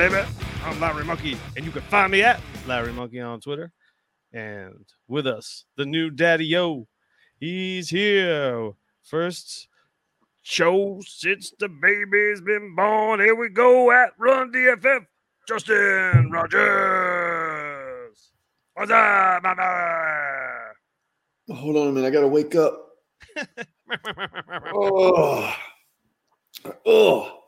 podcast, baby. I'm Larry Monkey, and you can find me at Larry Monkey on Twitter. And with us, the new Daddy O. He's here. First show since the baby's been born. Here we go at Run DFF. Justin Rogers. What's up, mama? Hold on a minute. I got to wake up. Oh. Oh.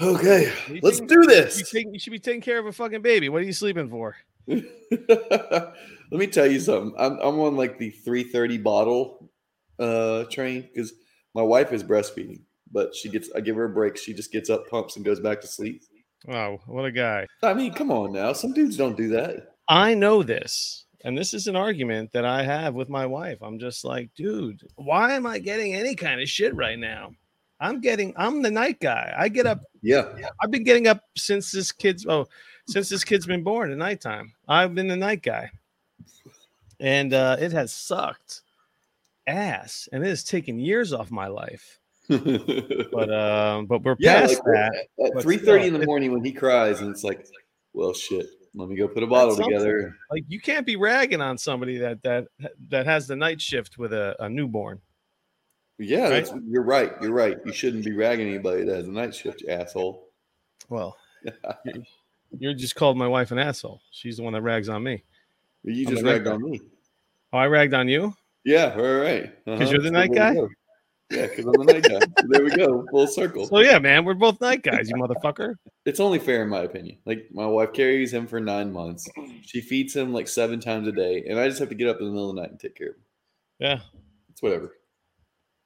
Okay. You Let's think- do You, this. think you should be taking care of a fucking baby. What are you sleeping for? Let me tell you something. I'm, I'm on like the 330 bottle uh train because my wife is breastfeeding, but she gets I give her a break. She just gets up, pumps, and goes back to sleep. Wow, what a guy. I mean, come on now. Some dudes don't do that. I know this, and this is an argument that I have with my wife. I'm just like, dude, why am I getting any kind of shit right now? I'm getting, I'm the night guy. I get up, Yeah. I've been getting up since this kid's, oh, since this kid's been born at nighttime. I've been the night guy, and uh, it has sucked ass, and it has taken years off my life. But um, but we're yeah, past like that. at but 3:30 in the it- morning when he cries, and it's like, well, shit. Let me go put a bottle together. Like you can't be ragging on somebody that that that has the night shift with a, a newborn. Yeah, Right? that's, you're right. You're right. You shouldn't be ragging anybody that has a night shift, you asshole. Well, you- you're just called my wife an asshole. She's the one that rags on me. You just ragged on me. Oh, I ragged on you? Yeah, all right. Uh-huh. you're the night there guy? Yeah, because I'm the night guy. So there we go. Full circle. So yeah, man, we're both night guys, you motherfucker. It's only fair in my opinion. Like my wife carries him for nine months. She feeds him like seven times a day, and I just have to get up in the middle of the night and take care of him. Yeah. It's whatever.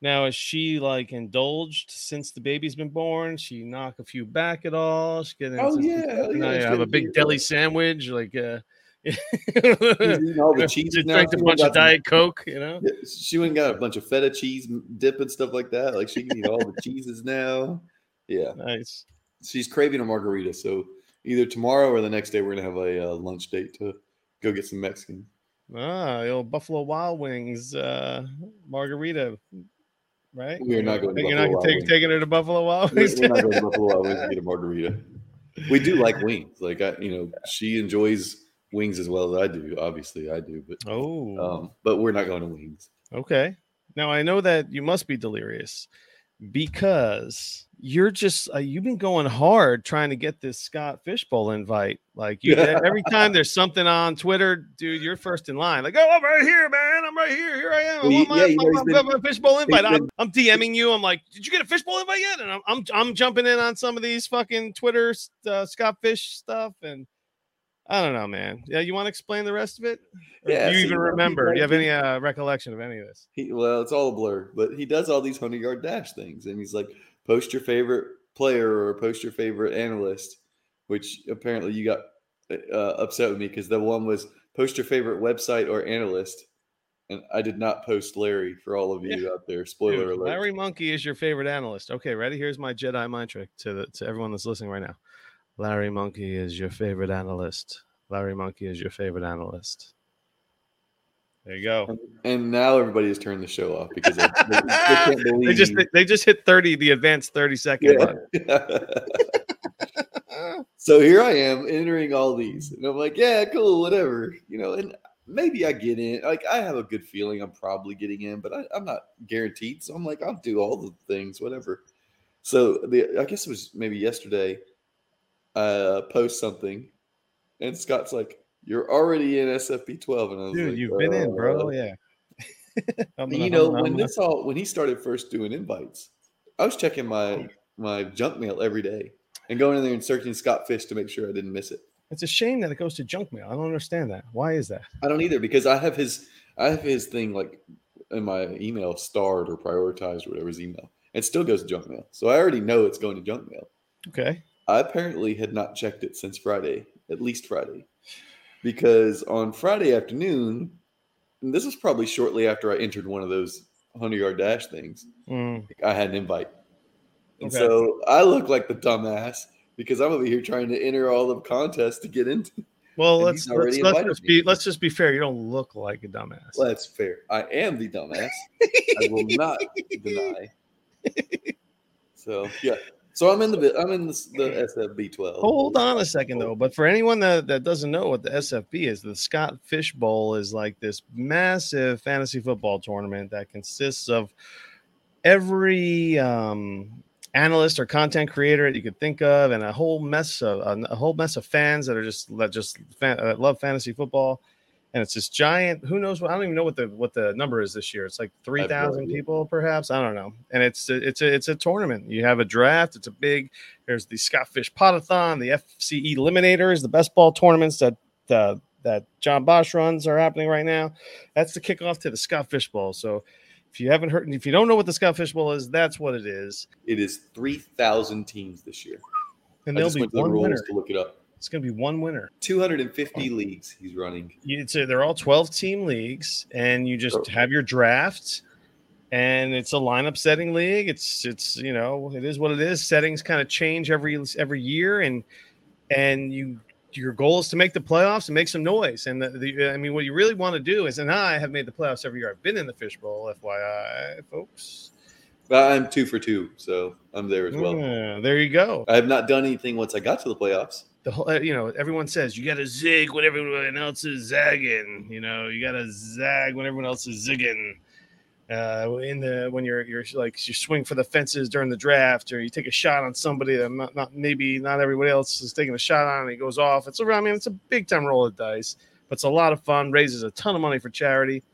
Now is she like indulged since the baby's been born? She knock a few back at all? She get Oh, yeah, and yeah, I have a big deli sandwich, like uh eating all the cheese now. drank a bunch of got some- Diet Coke, you know? She went and got a bunch of feta cheese dip and stuff like that. Like she can eat all the cheeses now. Yeah, Nice. she's craving a margarita. So either tomorrow or the next day, we're gonna have a uh, lunch date to go get some Mexican. Ah, old Buffalo Wild Wings uh margarita, right? We are not going to You're not take, Wings. taking her to Buffalo Wild We're, Wings. we're not going to Buffalo Wild Wings to get a margarita. We do like wings. Like I, you know, she enjoys wings as well as I do. Obviously, I do, but oh, um, but we're not going to wings. okay. Now I know that you must be delirious because you're just uh, you've been going hard trying to get this Scott Fishbowl invite. Like you, every time there's something on Twitter, dude, you're first in line. Like, oh, I'm right here, man. I'm right here. Here I am. I want my, yeah, my, my, my fishbowl invite. I'm, been- I'm DMing you. I'm like, did you get a fishbowl invite yet? And I'm I'm, I'm jumping in on some of these fucking Twitter uh, Scott Fish stuff and. I don't know, man. Yeah, you want to explain the rest of it? Or Yeah, Do you see, even remember? Do you have any uh, recollection of any of this? He, well, it's all a blur, but he does all these hundred yard dash things, and he's like, post your favorite player or post your favorite analyst, which apparently you got uh, upset with me because the one was post your favorite website or analyst, and I did not post Larry for all of you out there. Spoiler Dude, alert. Larry Monkey is your favorite analyst. Okay, ready? Here's my Jedi mind trick to the, to everyone that's listening right now. Larry Monkey is your favorite analyst. Larry Monkey is your favorite analyst. There you go. And, now everybody has turned the show off because they, they, they can't believe They just they just hit 30, the advanced 30 second. Yeah. so here I am entering all these, and I'm like, yeah, cool, whatever, you know. And maybe I get in. Like I have a good feeling I'm probably getting in, but I, I'm not guaranteed. So I'm like, I'll do all the things, whatever. So the I guess it was maybe yesterday. Uh, post something, and Scott's like, "You're already in SFB 12," and I was Dude, like, you've been in, bro. "Uh, Yeah. Gonna- you know, I'm when I'm this all when he started first doing invites, I was checking my my junk mail every day and going in there and searching Scott Fish to make sure I didn't miss it. It's a shame that it goes to junk mail. I don't understand that. Why is that? I don't either because I have his I have his thing like in my email starred or prioritized or whatever his email. It still goes to junk mail. So I already know it's going to junk mail. Okay. I apparently had not checked it since Friday, at least Friday. Because on Friday afternoon, and this was probably shortly after I entered one of those 100 yard dash things, Mm, I had an invite. And Okay. so I look like the dumbass because I'm over here trying to enter all the contests to get into. Well, let's let's, let's just be let's just be fair. You don't look like a dumbass. Well, that's fair. I am the dumbass. I will not deny. So yeah. So I'm in the I'm in the, the SFB 12. Hold on a second though. But for anyone that, that doesn't know what the SFB is, the Scott Fish Bowl is like this massive fantasy football tournament that consists of every um, analyst or content creator that you could think of, and a whole mess of a, whole mess of fans that are just that just fan, uh, love fantasy football and it's this giant. Who knows what? I don't even know what the what the number is this year. It's like three thousand people, perhaps. I don't know. And it's a, it's a it's a tournament. You have a draft. It's a big. There's the Scott Fish Potathon, the FCE Eliminators, the best ball tournaments that uh, that John Bosch runs are happening right now. That's the kickoff to the Scott Fish Bowl. So. If you haven't heard, if you don't know what the Scott Fish Bowl is, that's what it is. It is three thousand teams this year. And there'll be one winner. To look it up. It's going to be one winner. 250 leagues he's running. It's a, they're all 12 team leagues, and you just oh. have your draft, and it's a lineup setting league. It's it's you know it is what it is. Settings kind of change every every year, and and you your goal is to make the playoffs and make some noise. And the, the I mean, what you really want to do is, and I have made the playoffs every year. I've been in the fishbowl, FYI, folks. But I'm two for two, so I'm there as well. Yeah, there you go. I have not done anything once I got to the playoffs the whole, uh, you know, everyone says you got to zig when everyone else is zagging. You know, you got to zag when everyone else is zigging. Uh, in the when you're you're like you swing for the fences during the draft, or you take a shot on somebody that not, not maybe not everybody else is taking a shot on, and he goes off. It's a, I mean, it's a big time roll of dice, but it's a lot of fun. Raises a ton of money for charity,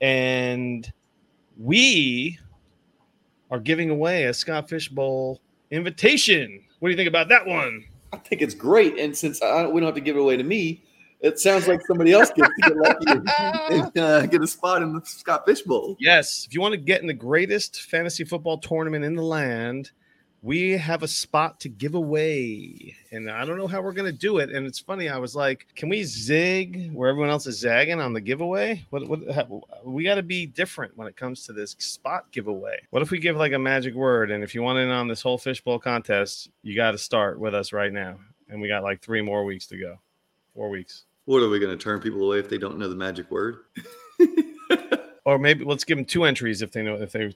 and we are giving away a Scott Fish Bowl invitation. What do you think about that one? I think it's great. And since I, we don't have to give it away to me, it sounds like somebody else gets to get lucky and uh, get a spot in the Scott Fish Bowl. Yes. If you want to get in the greatest fantasy football tournament in the land, we have a spot to give away and i don't know how we're going to do it and it's funny i was like can we zig where everyone else is zagging on the giveaway? What, what we got to be different when it comes to this spot giveaway. What if we give like a magic word and if you want in on this whole fishbowl contest you got to start with us right now and we got like three more weeks to go. Four weeks. What are we going to turn people away if they don't know the magic word? Or maybe let's give them two entries if they know if they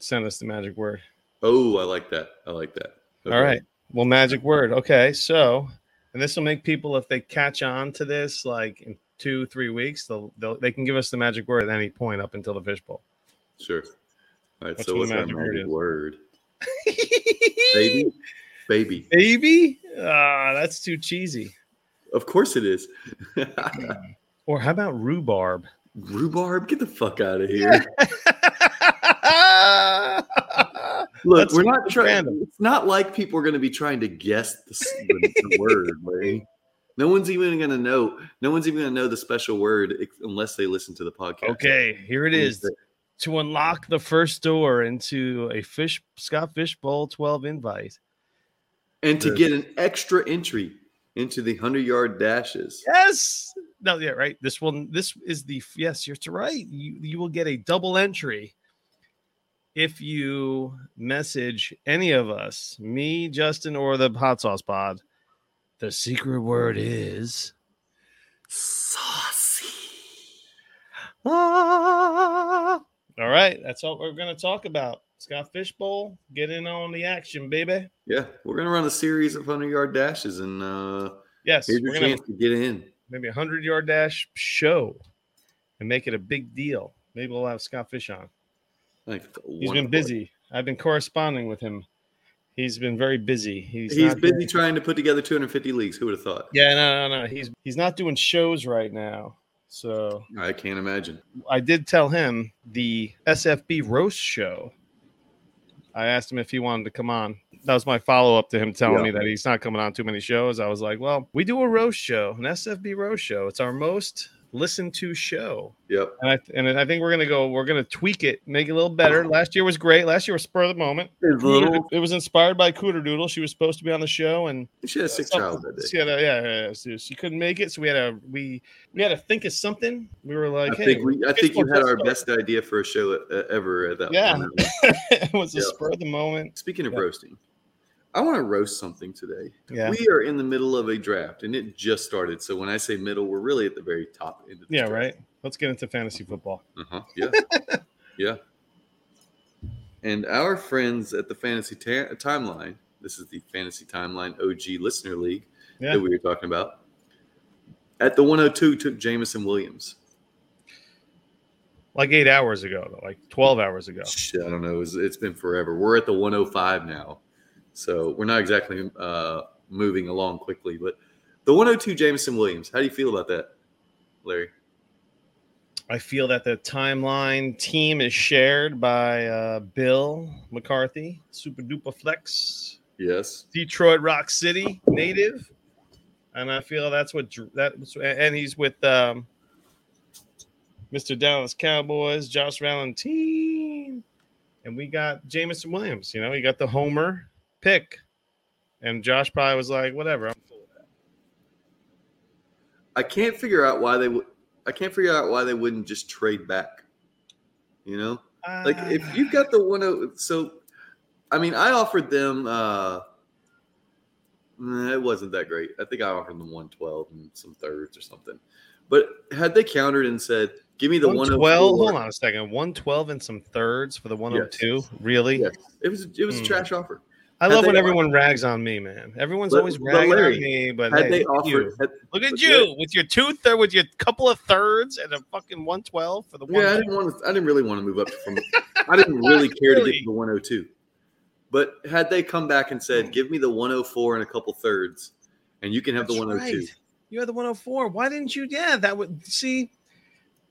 send us the magic word Oh, I like that. I like that. Okay. All right. Well, magic word. Okay. So, and this will make people, if they catch on to this, like in two, three weeks, they'll, they'll they can give us the magic word at any point up until the fishbowl. Sure. All right. So, what's magic our magic word? word? Baby. Baby. Baby. Ah, that's too cheesy. Of course it is. or how about rhubarb? Rhubarb? Get the fuck out of here. Look, That's we're not trying. It's not like people are going to be trying to guess the, the, the word. Right? No one's even going to know. No one's even going to know the special word unless they listen to the podcast. Okay, here it is. To unlock the first door into a fish Scott Fish Bowl 12 invite. And to get an extra entry into the 100 yard dashes. Yes. No, yeah, right. This one, this is the, yes, you're right. You, you will get a double entry if you message any of us, me, Justin, or the Hot Sauce Pod, the secret word is saucy. Ah. All right, that's all we're going to talk about. Scott Fishbowl, get in on the action, baby. Yeah, we're going to run a series of 100 yard dashes, and uh, yes, here's your chance to get in. Maybe a 100 yard dash show and make it a big deal. Maybe we'll have Scott Fish on. He's been busy. I've been corresponding with him. He's been very busy. He's he's busy trying to put together 250 leagues. Who would have thought? Yeah, no, no, no. He's he's not doing shows right now. So I can't imagine. I did tell him the SFB roast show. I asked him if he wanted to come on. That was my follow up to him telling yeah. me that he's not coming on too many shows. I was like, well, we do a roast show, an SFB roast show. It's our most listen to show. Yep. And I and I think we're gonna go. We're gonna tweak it, make it a little better. Last year was great. Last year was spur of the moment. It, little... it was inspired by Cooter Doodle. She was supposed to be on the show, and she had a sick uh, child that day. She had a, yeah, yeah, so she couldn't make it. So we had a we we had to think of something. We were like, I hey, think we, I think you had our best idea for a show ever at that. Yeah, it was a spur of the moment. Speaking of roasting. I want to roast something today. Yeah. We are in the middle of a draft and it just started. So when I say middle, we're really at the very top end Yeah, draft. right. Let's get into fantasy football. Uh-huh. Yeah. yeah. And our friends at the fantasy ta- timeline This is the Fantasy Timeline OG Listener League Yeah. that we were talking about. At the 102, took Jameson Williams. Like eight hours ago, though, like 12 hours ago. Shit, I don't know. It's, it's been forever. We're at the 105 now, so we're not exactly uh, moving along quickly. But the 102, Jameson Williams. How do you feel about that, Larry? I feel that the timeline team is shared by uh, Bill McCarthy, Super Duper Flex, Yes. Detroit Rock City native, and I feel that's what that and he's with um, Mr. Dallas Cowboys, Josh Valentine, and we got Jameson Williams. You know, he got the homer pick, and Josh probably was like, "Whatever." I'm cool with that. I can't figure out why they would. I can't figure out why they wouldn't just trade back. You know, like if Ah. you've got the 10, so I mean, I offered them. uh It wasn't that great. I think I offered them 112 and some thirds or something. But had they countered and said, "Give me the 112. 112," Hold on a second. 112 and some thirds for the 102. Really? Yes. It was it was a Hmm. trash offer. I Had love when they- everyone rags on me, man. Everyone's But- always but ragging Larry, on me, but Had hey, they look at offered, you. had- Look at but you with your two third, with your couple of thirds and a fucking 112 for the one. Yeah, I didn't want to. I didn't really want to move up from. I didn't really care to get to the 102. But had they come back and said, hmm. "Give me the 104 and a couple thirds, and you can have the That's 102," right. You had the 104. Why didn't you? Yeah, that would see.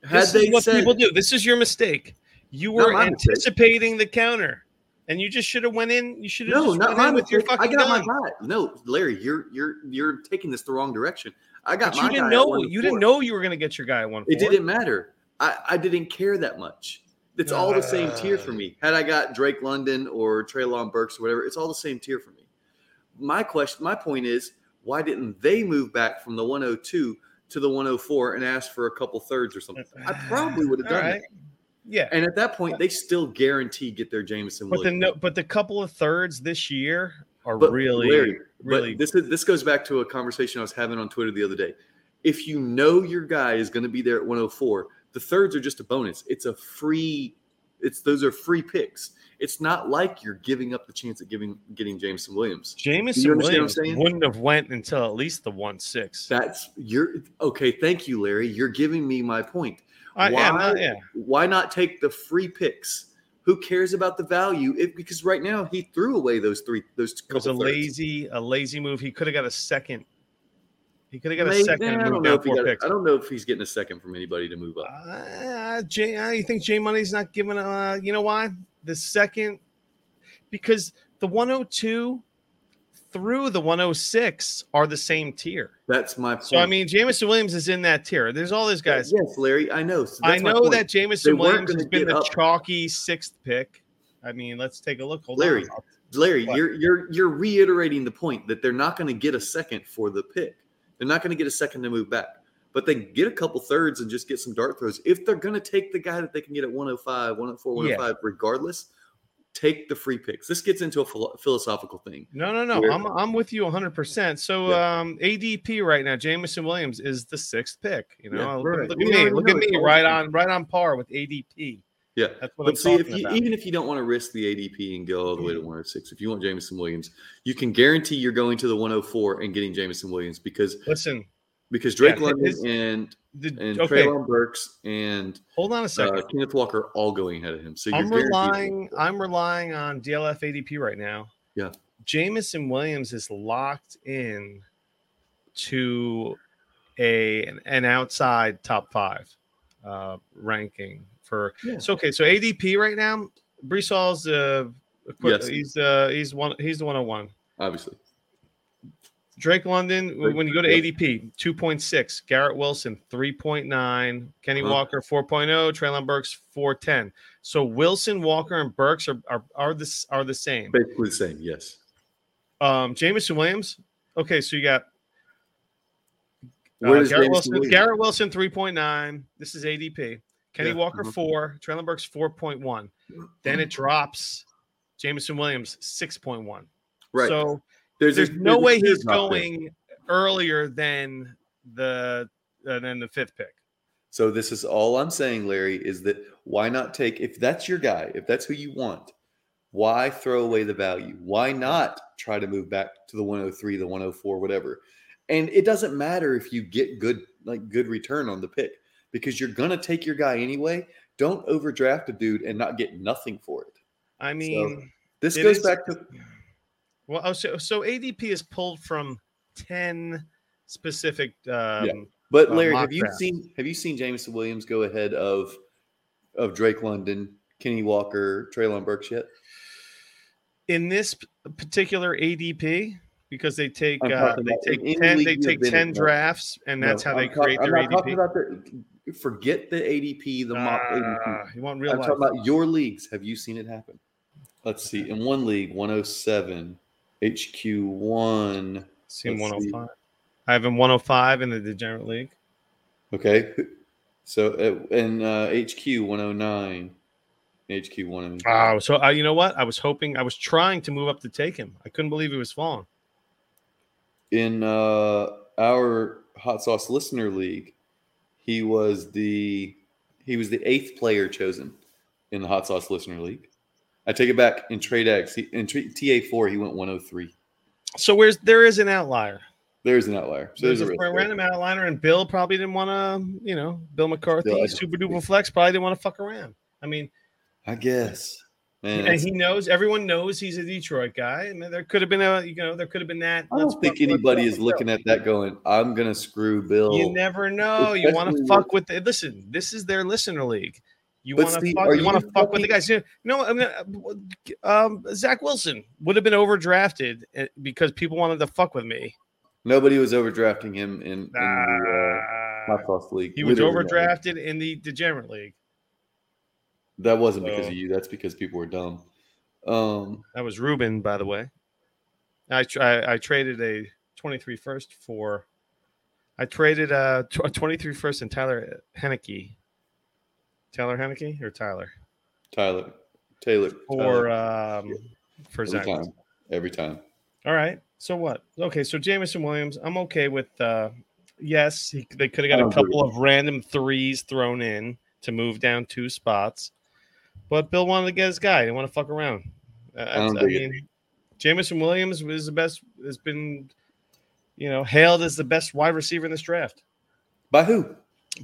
had this they is what said, people do. This is your mistake. You were my mistake. anticipating the counter, and you just should have went in. You should have "No, just not went in with your mistake. I got gun. my guy." No, Larry, you're you're you're taking this the wrong direction. I got But my you didn't guy know. 104. You didn't know you were going to get your guy at one. It didn't matter. I, I didn't care that much. It's all the same tier for me. Had I got Drake London or Treylon Burks or whatever, it's all the same tier for me. My question, my point is, why didn't they move back from the 102 to the 104 and ask for a couple thirds or something? I probably would have done right. Yeah, And at that point, they still guarantee get their Jameson but the Williams. no, but the couple of thirds this year are But really, Larry, really. But this is this goes back to a conversation I was having on Twitter the other day. If you know your guy is going to be there at 104, the thirds are just a bonus. It's a free. It's those are free picks. It's not like you're giving up the chance of giving getting Jameson Williams. Jameson you understand what I'm Williams wouldn't have went until at least the one six. That's you're okay. Thank you, Larry. You're giving me my point. I am why- not, yeah. Why not take the free picks? Who cares about the value? If, because right now he threw away those three. Those It was a thirds. lazy, a lazy move. He could have got a second. He could have got a second I don't know if got- picks. I don't know if he's getting a second from anybody to move up. Uh, Jay, uh, you think Jay Money's not giving? Uh, you know why? The second, because the 102 through the 106 are the same tier. That's my point. So I mean, Jameson Williams is in that tier. There's all these guys. Yes, Larry, I know. So I know that Jameson Williams has been the up. chalky sixth pick. I mean, let's take a look. Hold Larry, on. Larry, What? you're you're you're reiterating the point that they're not going to get a second for the pick. They're not going to get a second to move back, but they can get a couple thirds and just get some dart throws. If they're going to take the guy that they can get at 105, 104, 105, regardless, take the free picks. This gets into a philo- philosophical thing. No, no, no. Where- I'm I'm with you 100. percent So Yeah. um, ADP right now, Jameson Williams is the sixth pick. You know, Yeah, look, right. look at me, look at me, right on right on par with ADP. Yeah. That's what I'm But see, if you, even if you don't want to risk the ADP and go all the way to 106, if you want Jameson Williams, you can guarantee you're going to the 104 and getting Jameson Williams because Listen, because Drake Yeah, London his- and and okay, Treylon Burks and hold on a second. uh, Kenneth Walker all going ahead of him. So you're I'm relying. I'm relying on DLF ADP right now. Yeah. Jameson Williams is locked in to a an, an outside top five uh, ranking for. Yeah. So okay, so ADP right now, Breece Hall's uh, Yes. he's uh he's one he's the 101. obviously. Drake London, Drake- when you go to. ADP, 2.6. Garrett Wilson, 3.9. Kenny Uh-huh. Walker, 4.0. Treylon Burks, 4.10. So Wilson, Walker, and Burks are are, are, the, are the same. Basically the same. Yes. Um, Jameson Williams. Okay, so you got uh, Garrett Wilson. Williams- Garrett Wilson, 3.9. This is ADP. Kenny Yeah, Walker, uh-huh. 4. Treylon Burks, 4.1. Then it drops. Jameson Williams, 6.1. Right. So there's, a- there's no a way he's drop there. going earlier than the uh, than the fifth pick. So this is all I'm saying, Larry, is that why not take if that's your guy, if that's who you want, Why throw away the value? Why not try to move back to the 103, the 104, whatever? And it doesn't matter if you get good like good return on the pick because you're gonna take your guy anyway. Don't overdraft a dude and not get nothing for it. I mean, This It goes is- back to well, oh, so so ADP is pulled from ten specific. Um, But uh, Larry, mock have you draft. seen have you seen Jameson Williams go ahead of of Drake London, Kenny Walker, Treylon Burks yet? In this particular ADP, because they take uh, they take ten they take ten drafts, and that's No, how they I'm talk- create I'm their ADP. about the forget the ADP, the mock ADP. Ah, you want real I'm life? talking about your leagues. Have you seen it happen? Let's see. In one league, 107, HQ1. Seen let's see. 105. I have him 105 in the Degenerate League. Okay. So uh, in uh, HQ 109, HQ 109. Oh, so uh, you know what? I was hoping, I was trying to move up to take him. I couldn't believe he was falling. in uh, our hot sauce listener league, he was the he was the eighth player chosen in the hot sauce listener league. I take it back in trade X. He, in TA four, he went 103. So where's there is an outlier. There's an outlier. So There's, there's, a, a there. random outlier, and Bill probably didn't want to, you know, Bill McCarthy, Still, super duper flex, probably didn't want to fuck around. I mean, I guess. Man, and he knows everyone knows he's a Detroit guy. I mean, there could have been a, you know, there could have been that. I don't think anybody is looking at that going, I'm gonna screw Bill. You never know. You want to fuck with the, listen. This is their listener league. You want to fuck. You, want to fuck with the guys. You know, I mean, uh, um, Zach Wilson would have been overdrafted uh, because people wanted to fuck with me. Nobody was overdrafting him in, in the uh, Ah, hot league. he was overdrafted in the degenerate league. That wasn't because of you. That's because people were dumb. Um, That was Ruben, by the way. I I, I traded a 23 first for. I traded a, a 23 first and Tyler Heinicke. Tyler Heinicke or Tyler Tyler, Taylor, for Tyler, um for every Zach. time, every time. All right. So what? Okay. So Jameson Williams, I'm okay with. uh Yes, he, they could have got a couple of random threes thrown in to move down two spots, but Bill wanted to get his guy. He didn't want to fuck around. Uh, I, don't I it. mean, Jameson Williams was the best. Has been, you know, hailed as the best wide receiver in this draft By who?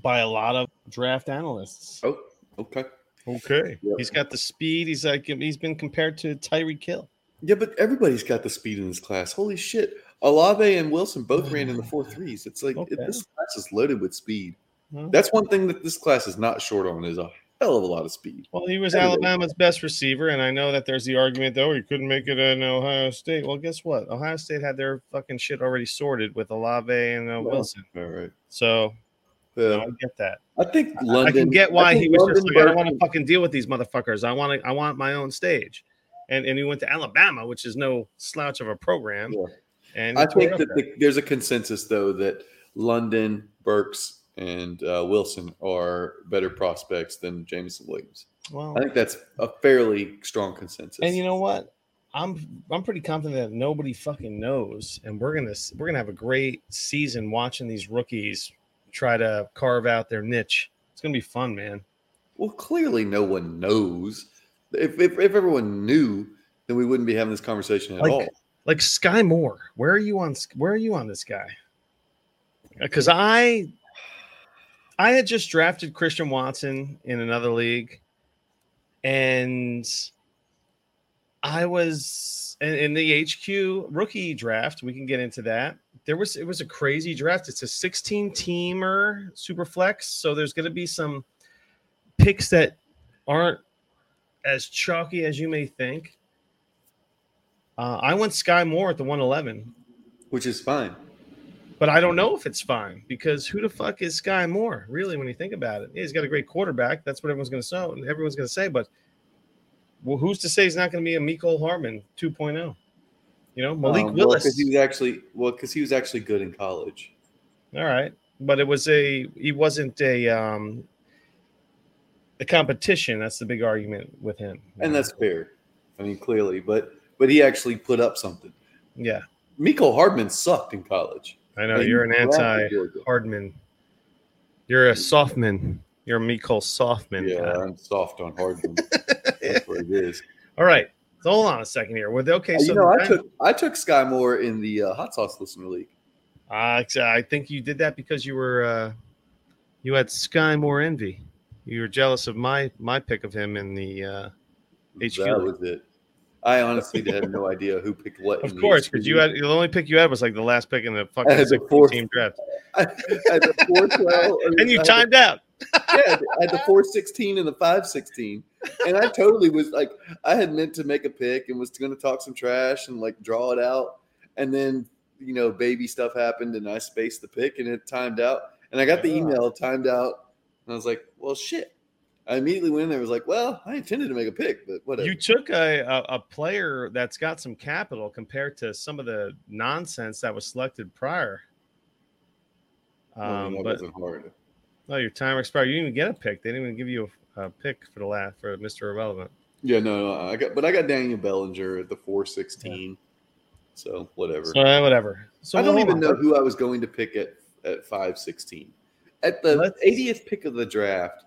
By a lot of draft analysts. Oh, okay. Okay. Yep. He's got the speed. He's like he's been compared to Tyreek Hill. Yeah, but everybody's got the speed in this class. Holy shit! Olave and Wilson both ran in the four threes. It's like Okay. this class is loaded with speed. Well, That's one thing that this class is not short on is a hell of a lot of speed. Well, he was Everybody. Alabama's best receiver, and I know that there's the argument though he couldn't make it in Ohio State. Well, guess what? Ohio State had their fucking shit already sorted with Olave and uh, Well, Wilson, All right. so Yeah. I get that. I think I can get why he think was just London like, I don't want to fucking deal with these motherfuckers. I want to, I want my own stage, and and he went to Alabama, which is no slouch of a program. Yeah. And I think that the, there's a consensus though that London, Burks, and uh, Wilson are better prospects than Jameson Williams. well, I think that's a fairly strong consensus. And you know what? I'm I'm pretty confident that nobody fucking knows, and we're gonna we're gonna have a great season watching these rookies try to carve out their niche. It's gonna be fun, man. well, clearly no one knows. If, if if everyone knew, then we wouldn't be having this conversation at Like- all. Like Skyy Moore, where are you on? Where are you on this guy? Uh, because I I had just drafted Christian Watson in another league, and I was in, in the HQ rookie draft. We can get into that. There was it was a crazy draft. It's a 16 teamer super flex, so there's going to be some picks that aren't as chalky as you may think. Uh, I went Skyy Moore at the 111, which is fine. but I don't know if it's fine because who the fuck is Skyy Moore? Really, when you think about it, yeah, he's got a great quarterback. That's what everyone's going to say, and everyone's going to say. But well, who's to say he's not going to be a Mecole Hardman 2.0? You know, Malik Um, Willis. because he was actually well, because he was actually good in college. All right, but it was a he wasn't a um a competition. That's the big argument with him. and that's fair. I mean, clearly, but but he actually put up something. yeah. Mecole Hardman sucked in college. I know And you're an anti Hardman. You're a softman. You're a Miko Softman. Yeah, guy. I'm soft on Hardman. That's what it is. All right. So hold on a second here. Were they okay? Uh, So you know, I took I took Skyy Moore in the uh, hot sauce listener league. Uh, I think you did that because you were uh, you had Sky more envy. You were jealous of my my pick of him in the uh, HQ. That was it. I honestly had no idea who picked what. of course, because you had the only pick you had was like the last pick in the I fucking the fourth- team draft, I had the four twelve, and you timed out. Yeah, I had the four sixteen and the five sixteen, and I totally was like, I had meant to make a pick and was going to talk some trash and like draw it out, and then you know, baby stuff happened and I spaced the pick and it timed out, and I got the email timed out, and I was like, well, shit. I immediately went in there and was like, well, I intended to make a pick, but whatever. You took a, a a player that's got some capital compared to some of the nonsense that was selected prior. Um, that but wasn't hard. Oh, your time expired. You didn't even get a pick. They didn't even give you a, a pick for the last for Mister Irrelevant. Yeah, no, no, I got, but I got Daniel Bellinger at the four sixteen, so whatever. So uh, whatever. So I don't even on. know who I was going to pick at at five sixteen. At the Let's- 80th pick of the draft,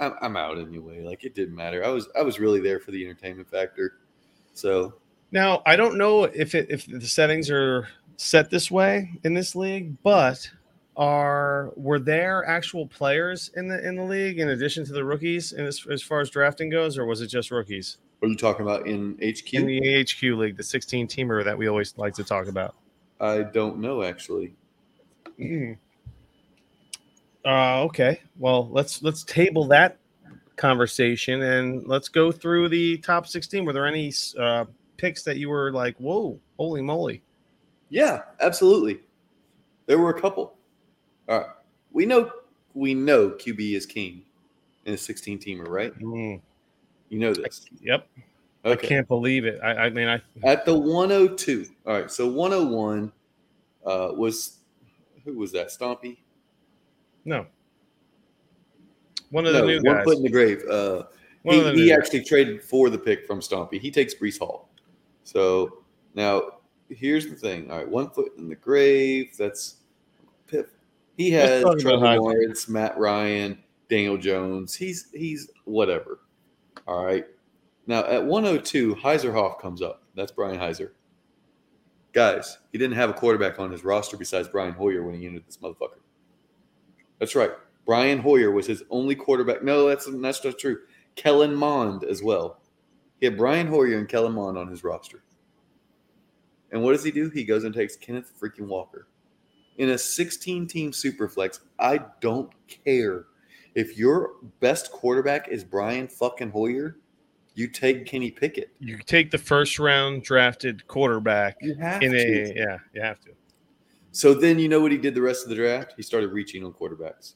I'm, I'm out anyway. Like it didn't matter. I was I was really there for the entertainment factor. So Now I don't know if it if the settings are set this way in this league, but are were there actual players in the in the league in addition to the rookies in as, as far as drafting goes, or was it just rookies are you talking about in HQ? in the AHQ league, the 16 teamer that we always like to talk about? I don't know actually. Uh, okay. Well, let's let's table that conversation and let's go through the top 16. Were there any uh, picks that you were like, "Whoa, holy moly"? Yeah, absolutely. There were a couple. All right. We know we know QB is king in a 16 teamer, right? Mm, You know this. yep. I can't believe it. I, I mean, I At the 102. All right. So 101 uh, was who was that? Stompy? no. One of No, the new one guys. foot in the grave. Uh, he the he guys. actually traded for the pick from Stompy. He takes Breece Hall. So now here's the thing. All right, one foot in the grave. That's. He has Trevor Lawrence, Matt Ryan, Daniel Jones. He's he's whatever. All right. Now at 102, Heiserhoff comes up. That's Brian Heiser. Guys, he didn't have a quarterback on his roster besides Brian Hoyer when he entered this motherfucker. That's right. Brian Hoyer was his only quarterback. No, that's that's not true. Kellen Mond as well. He had Brian Hoyer and Kellen Mond on his roster. And what does he do? He goes and takes Kenneth freaking Walker. In a 16 team superflex, I don't care. If your best quarterback is Brian fucking Hoyer, you take Kenny Pickett. You take the first round drafted quarterback You have in to. a yeah, you have to. So then you know what he did the rest of the draft? He started reaching on quarterbacks.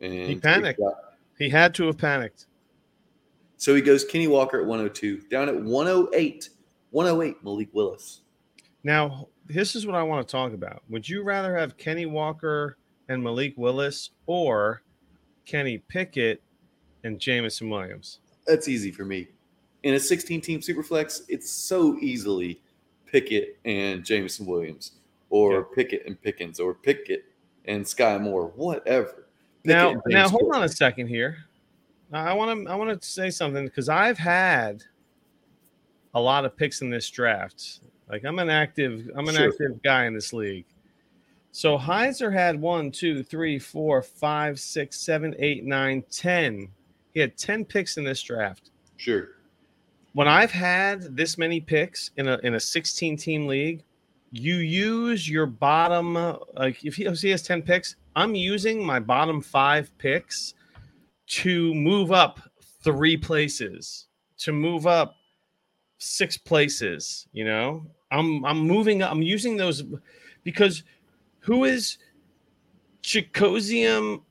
And He panicked. He had to have panicked. So he goes Kenny Walker at 102, down at 108, 108 Malik Willis. Now, this is what I want to talk about. Would you rather have Kenny Walker and Malik Willis or Kenny Pickett and Jameson Williams? That's easy for me. In a 16 team superflex, it's so easily Pickett and Jameson Williams, or Yeah. Pickett and Pickens, or Pickett and Skyy Moore, whatever. Pickett now, now hold Cook. on a second here. I want to I want to say something because I've had a lot of picks in this draft. Like I'm an active I'm an Sure. active guy in this league. So Heiser had one, two, three, four, five, six, seven, eight, nine, ten. He had ten picks in this draft. Sure. when I've had this many picks in a in a 16 team league, you use your bottom uh, like if he, if he has 10 picks, I'm using my bottom five picks to move up three places, to move up six places. You know, I'm I'm moving. I'm using those because who is Chigoziem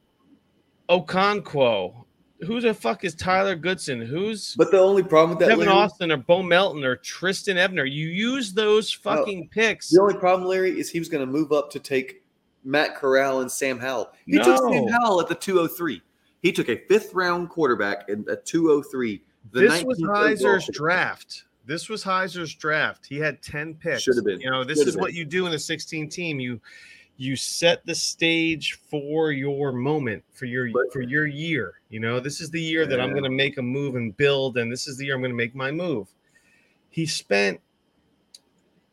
Okonkwo? Who the fuck is Tyler Goodson? Who's But the only problem with that, Kevin Larry, Austin or Bo Melton or Trestan Ebner. You use those oh, fucking picks. the only problem, Larry, is he was going to move up to take Matt Corral and Sam Howell. He took Sam Howell at the 203. He took a fifth round quarterback in the 203. The This was 19th Heiser's draft. This was Heiser's draft. He had 10 picks. Should have been. You know, this Should is what you do in a 16 team. You you set the stage for your moment, for your But- for your year. You know, this is the year that I'm going to make a move and build and this is the year I'm going to make my move. he spent.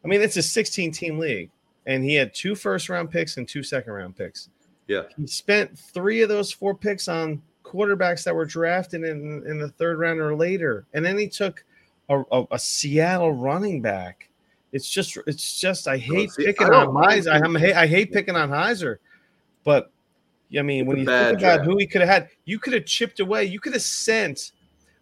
I mean, it's a 16 team league, and he had two first round picks and two second round picks. Yeah. He spent three of those four picks on quarterbacks that were drafted in, in the third round or later, and then he took a, a, a Seattle running back. It's just, it's just, I hate see, picking I on Heiser. I'm, I hate picking on Heiser, but I mean, It's when you think about who he could have had, you could have chipped away. You could have sent,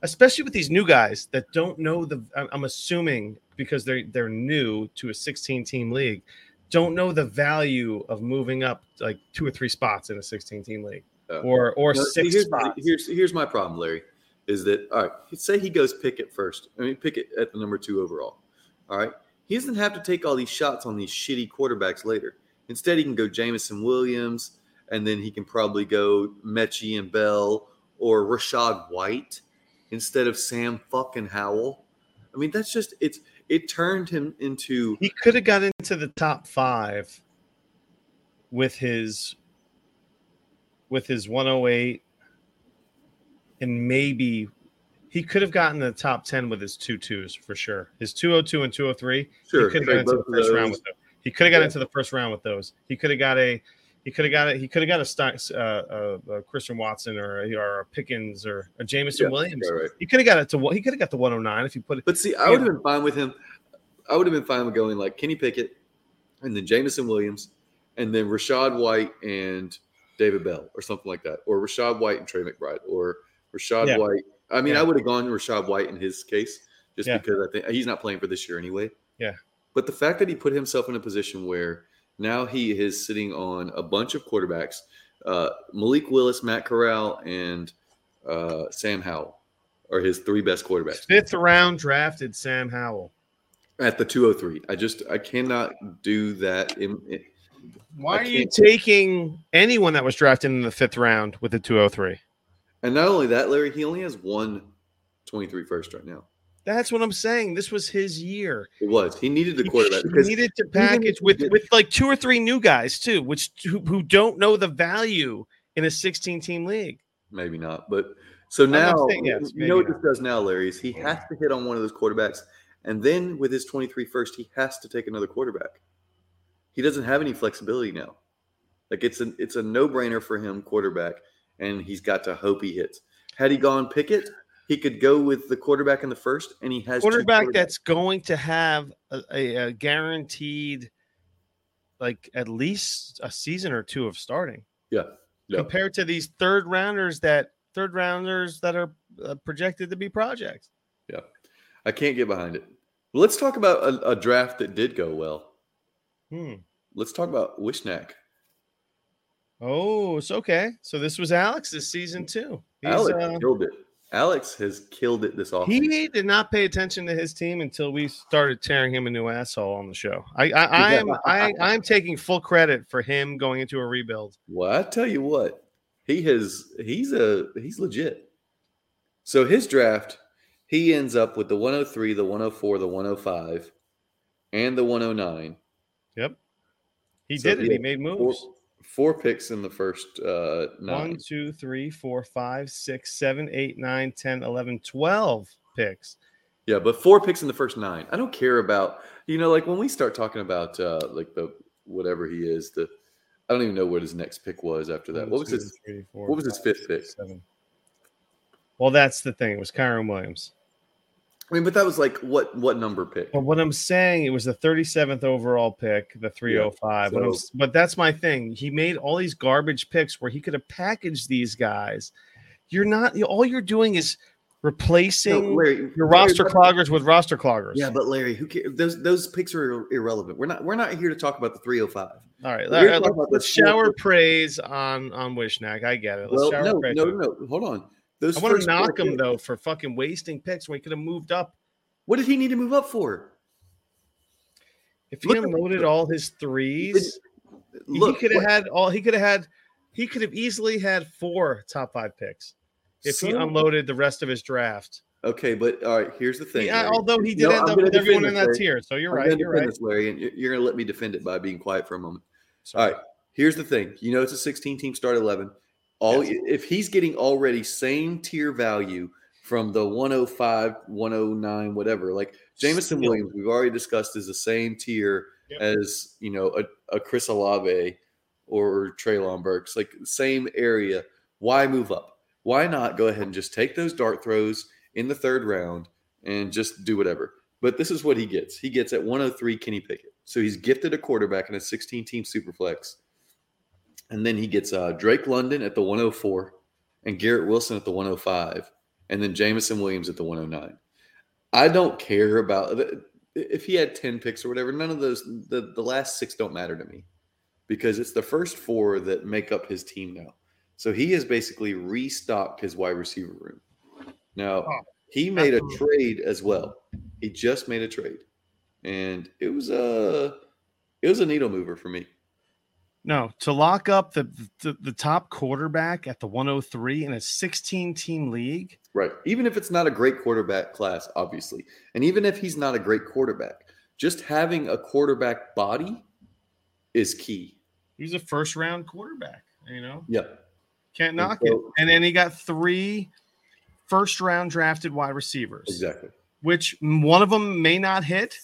especially with these new guys that don't know the. I'm- assuming because they're they're new to a 16 team league, don't know the value of moving up like two or three spots in a 16 team league, Yeah. or or No, six here's, spots. here's here's my problem, Larry. Is that all right? Say he goes Pickett first. I mean, Pickett at the number two overall. All right. He doesn't have to take all these shots on these shitty quarterbacks later. Instead, he can go Jameson Williams, and then he can probably go Metchie and Bell or Rachaad White instead of Sam fucking Howell. I mean, that's just it's it turned him into He could have got into the top five with his with his 108 and maybe he could have gotten the top 10 with his two twos for sure. His 202 and 203. sure he could have got into the first round with those. He could have got Yeah. into the first round with those. He could have got a he could have got a he could have got a, uh, uh, Christian Watson or a, or a Pickens or a Jameson Yeah, Williams. right, right. He could have got it to he could have got the 109 if you put it. But see, I would have been fine with him. I would have been fine with going like Kenny Pickett and then Jameson Williams and then Rachaad White and David Bell or something like that. Or Rachaad White and Trey McBride or Rachaad Yeah. White. I mean, Yeah. I would have gone Rachaad White in his case just Yeah. because I think he's not playing for this year anyway. Yeah. But the fact that he put himself in a position where now he is sitting on a bunch of quarterbacks uh, Malik Willis, Matt Corral, and uh, Sam Howell are his three best quarterbacks Fifth round drafted Sam Howell. at the 203. I just I cannot do that. In, in- Why are you taking anyone that was drafted in the fifth round with the 203? And not only that, Larry, he only has one 23 first right now. That's what I'm saying. This was his year. It was he needed the quarterback He needed to package with with like two or three new guys too, which who, who don't know the value in a 16 team league. maybe not, but so now saying yes, you know what maybe this does now, Larry, is he has to hit on one of those quarterbacks, and then with his 23 first, he has to take another quarterback. He doesn't have any flexibility now. Like it's a it's a no brainer for him, quarterback, and he's got to hope he hits. Had he gone Pickett, he could go with the quarterback in the first, and he has Quarterback that's going to have a, a, a guaranteed like at least a season or two of starting yeah, yeah. compared to these third rounders that third rounders that are uh, projected to be projects. Yeah, I can't get behind it. Well, let's talk about a, a draft that did go well. Hmm. Let's talk about Wishnack. Oh, it's okay. So this was Alex's season too. He's, Alex uh, killed it. Alex has killed it this offseason. he did not pay attention to his team until we started tearing him a new asshole on the show. I, I, I am I, I'm taking full credit for him going into a rebuild. Well, I tell you what, he has he's a he's legit. So his draft, he ends up with the 103, the 104, the 105, and the 109. Yep. He So did it. he He made moves. four picks in the first uh nine. One, two, three, four, five, six, seven, eight, nine, 10, 11, 12 picks. Yeah, but four picks in the first nine. I don't care about you know, like when we start talking about uh like the whatever he is, the I don't even know what his next pick was after that. One, What was two, his three, four, what was his fifth six, pick? Seven. Well, that's the thing. It was Kyren Williams. I mean, but that was like what what number pick? But what I'm saying, it was the 37th overall pick, the 305. But, I'm, so- but that's my thing. He made all these garbage picks where he could have packaged these guys. You're not. All you're doing is replacing No, Larry, your Larry, roster but- cloggers with roster cloggers. Yeah, but Larry, who cares? Those those picks are irrelevant. We're not we're not here to talk about the 305. all right. We're all right, talking let's, let's shower oh praise on on Wishnack. I get it. Let's Well, shower no, praise. no, no. Hold on. Those I want to knock him though for fucking wasting picks when he could have moved up. What did he need to move up for? If he Look all his threes, he Look, could have had all. He could have had. He could have easily had four top five picks if he unloaded the rest of his draft. Okay, but all right. Here's the thing. He- although he did No, end I'm up with everyone in that Larry. tier, so you're I'm right. You're right. this, Larry, and you're- you're going to let me defend it by being quiet for a moment. Sorry. All right. Here's the thing. You know, it's a 16 team start 11. All Yes. if he's getting already same tier value from the 105, 109, whatever. Like Jameson Steal. Williams, we've already discussed is the same tier Yep. as you know a, a Chris Olave or Treylon Burks, like same area. Why move up? Why not go ahead and just take those dart throws in the third round and just do whatever? But this is what he gets. He gets at 103 Kenny Pickett. So he's gifted a quarterback in a 16 team superflex. And then he gets uh, Drake London at the 104 and Garrett Wilson at the 105 and then Jameson Williams at the 109. I don't care about if he had 10 picks or whatever. None of those, the, the last six don't matter to me because it's the first four that make up his team now. So he has basically restocked his wide receiver room. Now, he made a trade as well. He just made a trade. And it was a it was a needle mover for me. No, to lock up the, the the top quarterback at the 103 in a 16 team league. Right. Even if it's not a great quarterback class, obviously. And even if he's not a great quarterback, just having a quarterback body is key. He's a first round quarterback. You know, Yep. can't And knock it. And then he got three first round drafted wide receivers, Exactly. which one of them may not hit,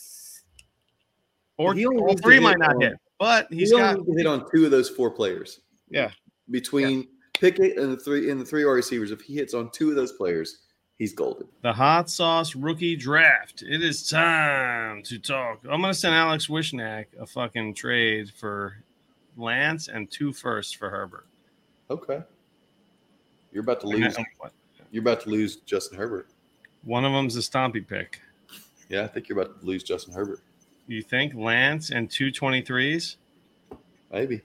or all three might not on- hit. But he's he's got to hit on two of those four players. Yeah. Between Pickett and the three and the three receivers, if he hits on two of those players, he's golden. the hot sauce rookie draft. It is time to talk. I'm gonna send Alex Wishnak a fucking trade for Lance and two firsts for Herbert. Okay. You're about to lose. You're about to lose Justin Herbert. One of them's a stompy pick. Yeah, I think you're about to lose Justin Herbert. You think Lance and two 23s? Maybe.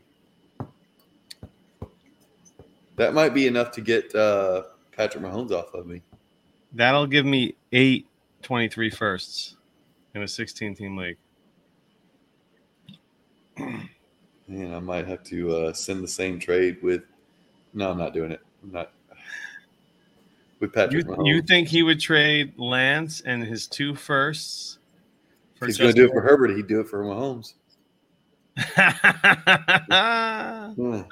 That might be enough to get uh, Patrick Mahomes off of me. That'll give me eight 23 firsts in a 16 team league. Man, I might have to uh, send the same trade with. No, I'm not doing it. I'm not. With You, Patrick Mahomes. you think he would trade Lance and his two firsts? If he's going to do it for Herbert. He'd do it for Mahomes. Hmm.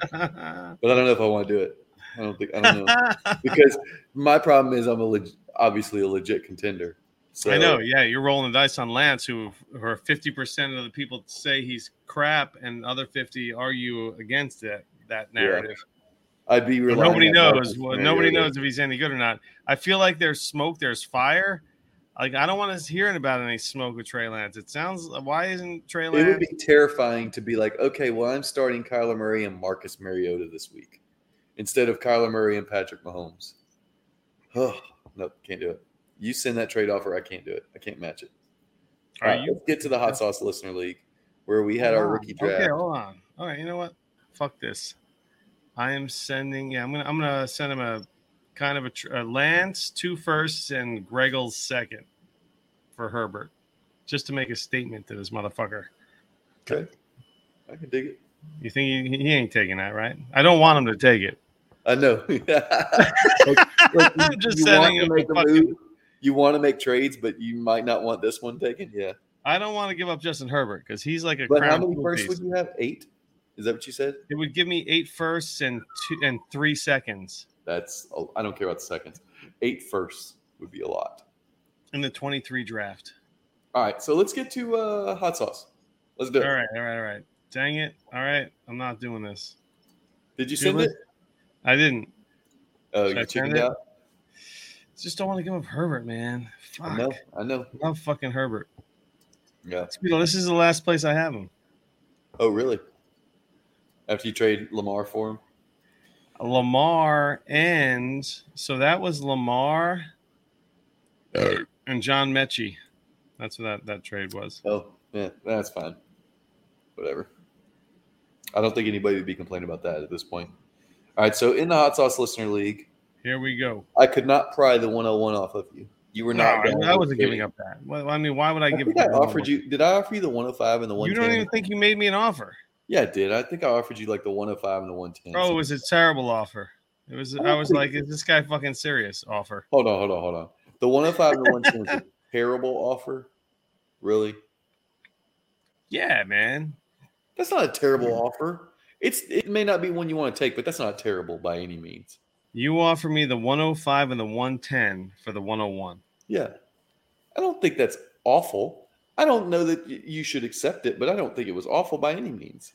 But I don't know if I want to do it. I don't think. I don't know because my problem is I'm a leg, obviously a legit contender. So I know, yeah, you're rolling the dice on Lance, who, are 50% of the people say he's crap, and other 50 argue against it, that Yeah. narrative. I'd be nobody knows. Well, nobody knows if he's any good or not. I feel like there's smoke, there's fire. Like I don't want to hearing about any smoke with Trey Lance. It sounds. Uh, why isn't Trey Lance? It would be terrifying to be like, okay, well, I'm starting Kyler Murray and Marcus Mariota this week instead of Kyler Murray and Patrick Mahomes. Oh, no, can't do it. You send that trade offer, I can't do it. I can't match it. All right, you? let's get to the Hot Sauce Listener League where we had Hold our on. rookie draft. Okay, hold on. All right, you know what? Fuck this. I am sending. Yeah, I'm gonna. I'm gonna send him a kind of a, tr- a Lance two firsts and Gregel's second for Herbert, just to make a statement to this motherfucker. Okay. I can dig it. You think he, he ain't taking that, right? I don't want him to take it. I know. Like- like you- just you sending want to make a a fucking- move. You want to make trades, but you might not want this one taken. Yeah. I don't want to give up Justin Herbert because he's like a But how many firsts piece. would you have? Eight? Is that what you said? It would give me eight firsts and two and three seconds That's I don't care about the seconds. Eight firsts would be a lot. in the 23 draft. All right, so let's get to uh, hot sauce. Let's do it. All right, all right, all right. Dang it! All right, I'm not doing this. Did you send it. I didn't. Oh, Should you chickened it? out. Just don't want to give up Herbert, man. Fuck. I know. I know. Love fucking Herbert. Yeah. Speedo, this is the last place I have him. Oh, really? After you trade Lamar for him? Lamar and so that was Lamar uh, and John Metchie. That's what that, that trade was. Oh, yeah, that's fine. Whatever. I don't think anybody would be complaining about that at this point. All right, so in the hot sauce listener league, Here we go. I could not pry the 101 off of you. You were not. No, I wasn't giving up that. Well, I mean, why would I I give? I offered oh you. Did I offer you the 105 and the one? You don't even think you made me an offer. Yeah, I did. I think I offered you like the 105 and the 110. Oh, it was a terrible offer. It was. I was like, is this guy fucking serious? Offer. Hold on, hold on, hold on. The 105 and the 110 was a terrible offer. Really? Yeah, man. That's not a terrible offer. It's it may not be one you want to take, but that's not terrible by any means. You offer me the 105 and the 110 for the 101. Yeah. I don't think that's awful. I don't know that you should accept it, but I don't think it was awful by any means.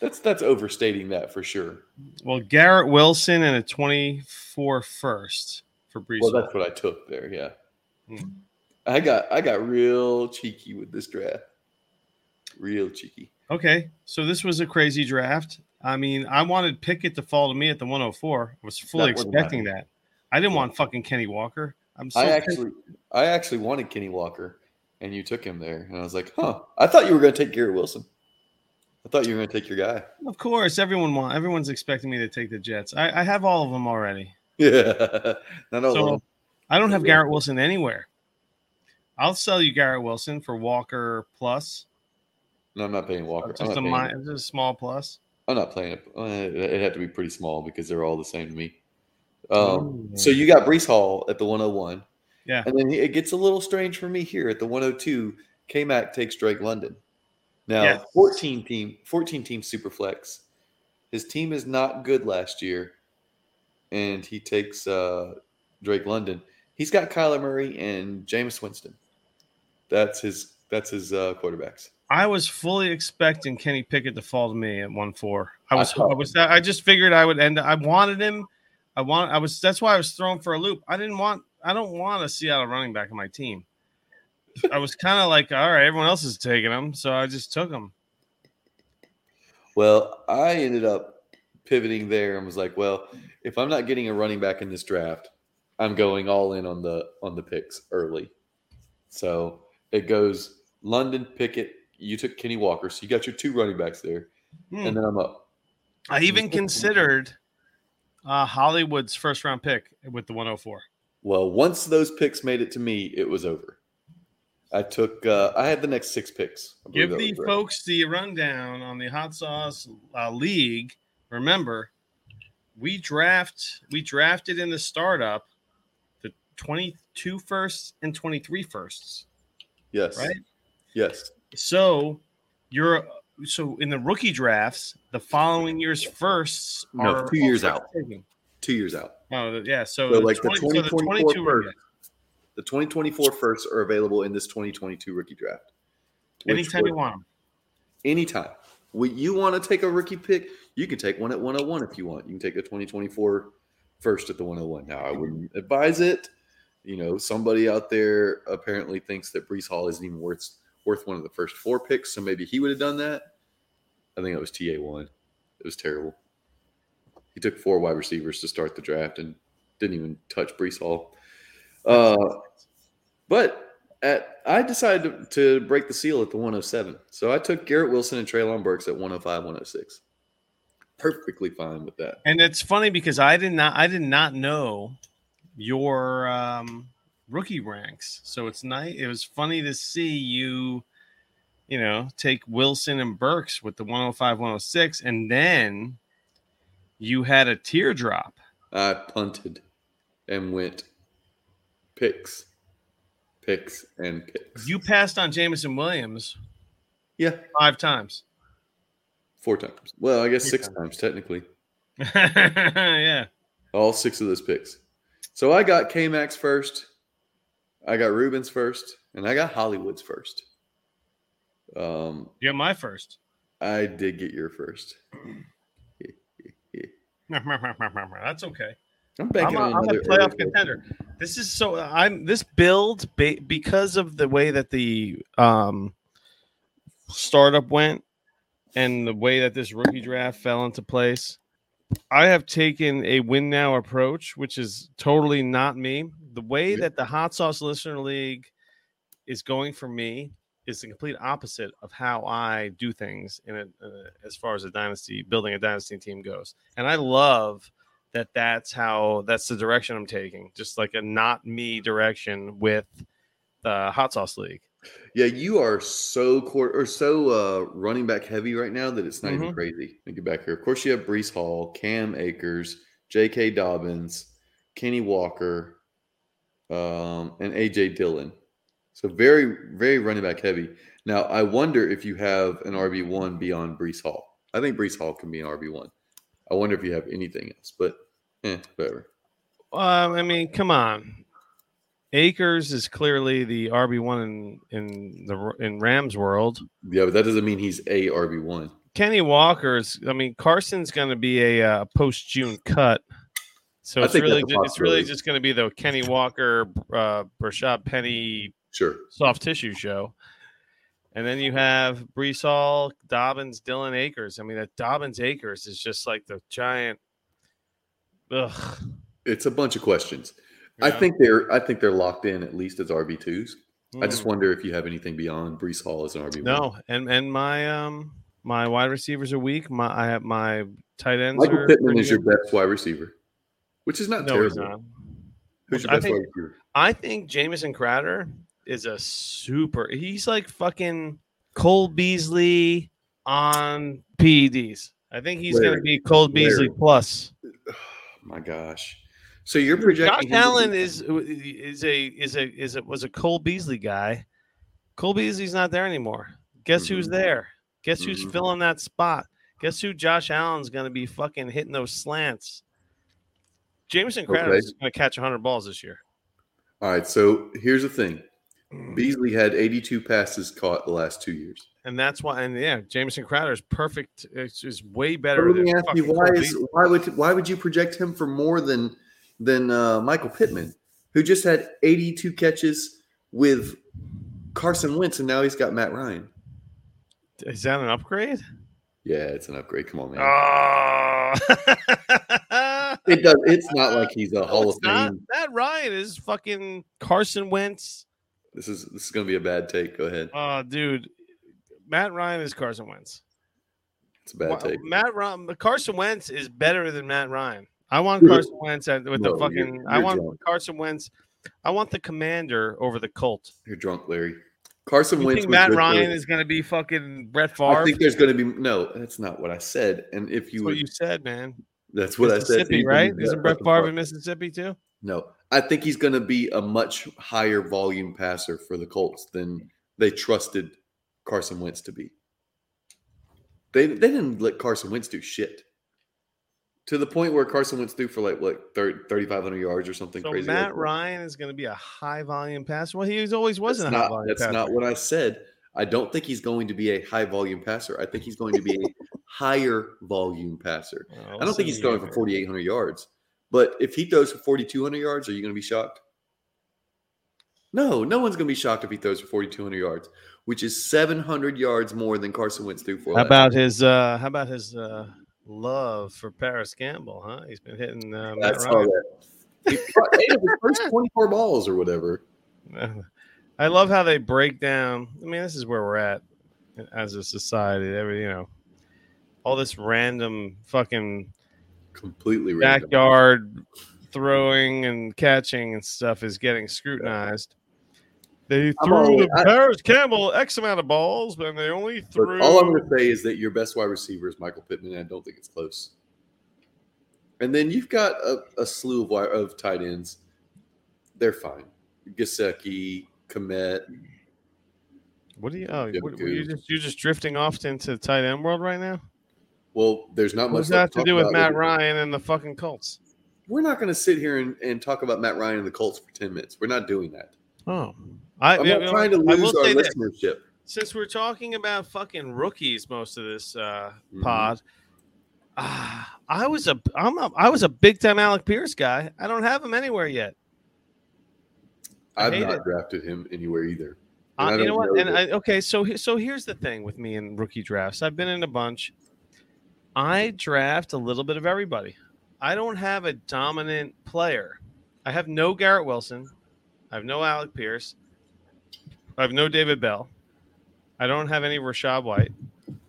That's that's overstating that for sure. Well, Garrett Wilson and a 24 first for Breece. Well, that's what I took there. Yeah, Hmm. I got I got real cheeky with this draft. Real cheeky. Okay, so this was a crazy draft. I mean, I wanted Pickett to fall to me at the 104. I was fully That expecting that. I didn't Yeah. want fucking Kenny Walker. I'm so I pissed. actually I actually wanted Kenny Walker, and you took him there, and I was like, huh. I thought you were going to take Garrett Wilson. I thought you were going to take your guy. of course, everyone want everyone's expecting me to take the Jets. I, I have all of them already. Yeah, not all of So them. I don't have Yeah. Garrett Wilson anywhere. I'll sell you Garrett Wilson for Walker plus. No, I'm not paying Walker. I'm Just a, mi- just a small plus. I'm not playing it. Uh, It had to be pretty small because they're all the same to me. Um, so you got Breece Hall at the 101. Yeah. And then it gets a little strange for me here at the 102. K Mac takes Drake London. Now, Yes. 14 team, 14 team super flex. His team is not good last year, and he takes uh, Drake London. He's got Kyler Murray and Jameis Winston. That's his. That's his uh, quarterbacks. I was fully expecting Kenny Pickett to fall to me at one four. I I was, I, thought- was, I just figured I would end. I wanted him. I want. I was. That's why I was thrown for a loop. I didn't want. I don't want a Seattle running back on my team. I was kind of like, all right, everyone else is taking him, so I just took him. Well, I ended up pivoting there and was like, well, if I'm not getting a running back in this draft, I'm going all in on the on the picks early. So it goes London Pickett. You took Kenny Walker, so you got your two running backs there, Hmm. and then I'm up. I even considered uh, Hollywood's first round pick with the 104. Well, once those picks made it to me, it was over. I took. Uh, I had the next six picks. Give the right. folks the rundown on the hot sauce uh, league. Remember, we draft we drafted in the startup the 22 firsts and 23 firsts, Yes. right? Yes. So you're so in the rookie drafts, the following year's firsts No, are two years out. taken. Two years out. Oh, yeah. So, So, the like, the 20 so the 2024 22 were first. The 2024 firsts are available in this 2022 rookie draft. anytime would- you want 'em. anytime. When you want to take a rookie pick, you can take one at 101 if you want. You can take a 2024 first at the 101. Now, I wouldn't advise it. You know, somebody out there apparently thinks that Breece Hall isn't even worth worth one of the first four picks, so maybe he would have done that. I think it was TA one. It was terrible. He took four wide receivers to start the draft and didn't even touch Breece Hall. Uh, but at I decided to, break the seal at the 107. So I took Garrett Wilson and Treylon Burks at 105, 106. Perfectly fine with that. And it's funny because I did not I did not know your um, rookie ranks. So it's nice. It was funny to see you, you know, take Wilson and Burks with the 105, 106, and then you had a teardrop. I punted and went picks, picks, and picks. You passed on Jameson Williams yeah, five times. four times. Well, I guess Three six times. times technically. yeah. All six of those picks. So I got K Max first, I got Rubens first, and I got Hollywood's first. Um, You got my first. I did get your first. That's okay. I'm I'm a, I'm a playoff early- contender. This is so I'm this build ba- because of the way that the um startup went and the way that this rookie draft fell into place. I have taken a win now approach, which is totally not me. The way Yeah. that the Hot Sauce Listener League is going for me is the complete opposite of how I do things in it uh, as far as a dynasty building a dynasty team goes. And I love that that's how that's the direction I'm taking, just like a not me direction with the Hot Sauce League. Yeah, you are so court or so uh, running back heavy right now that it's not even Mhm. crazy. Let me get back here. Of course, you have Breece Hall, Cam Akers, J.K. Dobbins, Kenny Walker, um, and A.J. Dillon. So very, very running back heavy. Now, I wonder if you have an RB one beyond Breece Hall. I think Breece Hall can be an RB one. I wonder if you have anything else, but Eh, whatever. Um, I mean, come on. Akers is clearly the RB one in in the in Rams world. Yeah, but that doesn't mean he's a RB one. Kenny Walker's. I mean, Carson's going to be a uh, post June cut, so I it's really that's a ju- it's really just going to be the Kenny Walker, uh, Rashaad Penny Sure. soft tissue show. And then you have Breece Hall, Dobbins, Dillon Akers. I mean, that Dobbins Akers is just like the giant. Ugh. It's a bunch of questions. I think they're I think they're locked in at least as RB twos. I just Mm. wonder if you have anything beyond Breece Hall as an RB no, and and my um my wide receivers are weak. My I have my tight ends Michael Pittman is your best wide receiver, which is not No, terrible. not. Who's your I best think- wide? I think Jamison Crowder is a super. He's like fucking Cole Beasley on PEDs. I think he's going to be Cole Beasley Larry. plus. my gosh. So you're projecting Josh Allen be- is is a is a is a was a Cole Beasley guy. Cole Beasley's not there anymore. Guess who's Mhm. there? Guess who's Mhm. filling that spot? Guess who Josh Allen's going to be fucking hitting those slants? Jamison Crowder Okay. is going to catch 100 balls this year. All right, so here's the thing. Beasley had 82 passes caught the last two years. And that's why, and yeah, Jamison Crowder is perfect. It's is way better let than me ask you, why is Beasley. why would why would you project him for more than than uh, Michael Pittman, who just had 82 catches with Carson Wentz, and now he's got Matt Ryan? Is that an upgrade? Yeah, it's an upgrade. Come on, man. Oh, it does. It's not like he's a No, Hall of not. Fame. Matt Ryan is fucking Carson Wentz. This is this is going to be a bad take. Go ahead. Oh, dude, Matt Ryan is Carson Wentz. It's a bad Wa- take. Matt Ryan, Carson Wentz is better than Matt Ryan. I want Carson Wentz at, with No, the fucking. you're- I you're want drunk. Carson Wentz. I want the commander over the Colt. You're drunk, Larry. Carson You Wentz. think Matt good for- Ryan is going to be fucking Brett Favre. I think there's going to be no. That's not what I said. And if you That's would, what you said, man. That's what I said. Right? Isn't Brett Favre in Mississippi too? No, I think he's going to be a much higher volume passer for the Colts than they trusted Carson Wentz to be. They they didn't let Carson Wentz do shit to the point where Carson Wentz threw for like what 3,500 yards or something So crazy. Matt like. Ryan is going to be a high volume passer. Well, he always was That's a high not, volume that's passer. not what I said. I don't think he's going to be a high volume passer. I think he's going to be a higher volume passer. Well, I don't think he's going for 4,800 yards. But if he throws for 4,200 yards, are you going to be shocked? No, no one's going to be shocked if he throws for 4,200 yards, which is 700 yards more than Carson Wentz threw for. How about his? uh How about his uh love for Parris Campbell? Huh? He's been hitting uh, Matt saw Ryan. that. He caught eight of his first 24 balls or whatever. I love how they break down. I mean, this is where we're at as a society. Every you know, all this random fucking Completely random. backyard throwing and catching and stuff is getting scrutinized. They threw the Parris Campbell X amount of balls, but they only threw. all I'm going to say is that your best wide receiver is Michael Pittman, and I don't think it's close. And then you've got a, a slew of, wide, of tight ends. They're fine. Gesicki, Kmet. What are you? Oh, what, you just you're just drifting off into the tight end world right now. Well, there's not much that have to do with Matt it. Ryan and the fucking Colts? We're not going to sit here and, and talk about Matt Ryan and the Colts for 10 minutes. We're not doing that. Oh, I, I'm not know, trying to lose our listenership. since we're talking about fucking rookies most of this uh, Mhm. pod, ah, I was a I'm a, I was a big time Alec Pierce guy. I don't have him anywhere yet. I I've not it. drafted him anywhere either. And Uh, you know what? know and I, okay, so so here's the thing with me in rookie drafts. I've been in a bunch. I draft a little bit of everybody. I don't have a dominant player. I have no Garrett Wilson. I have no Alec Pierce. I have no David Bell. I don't have any Rachaad White.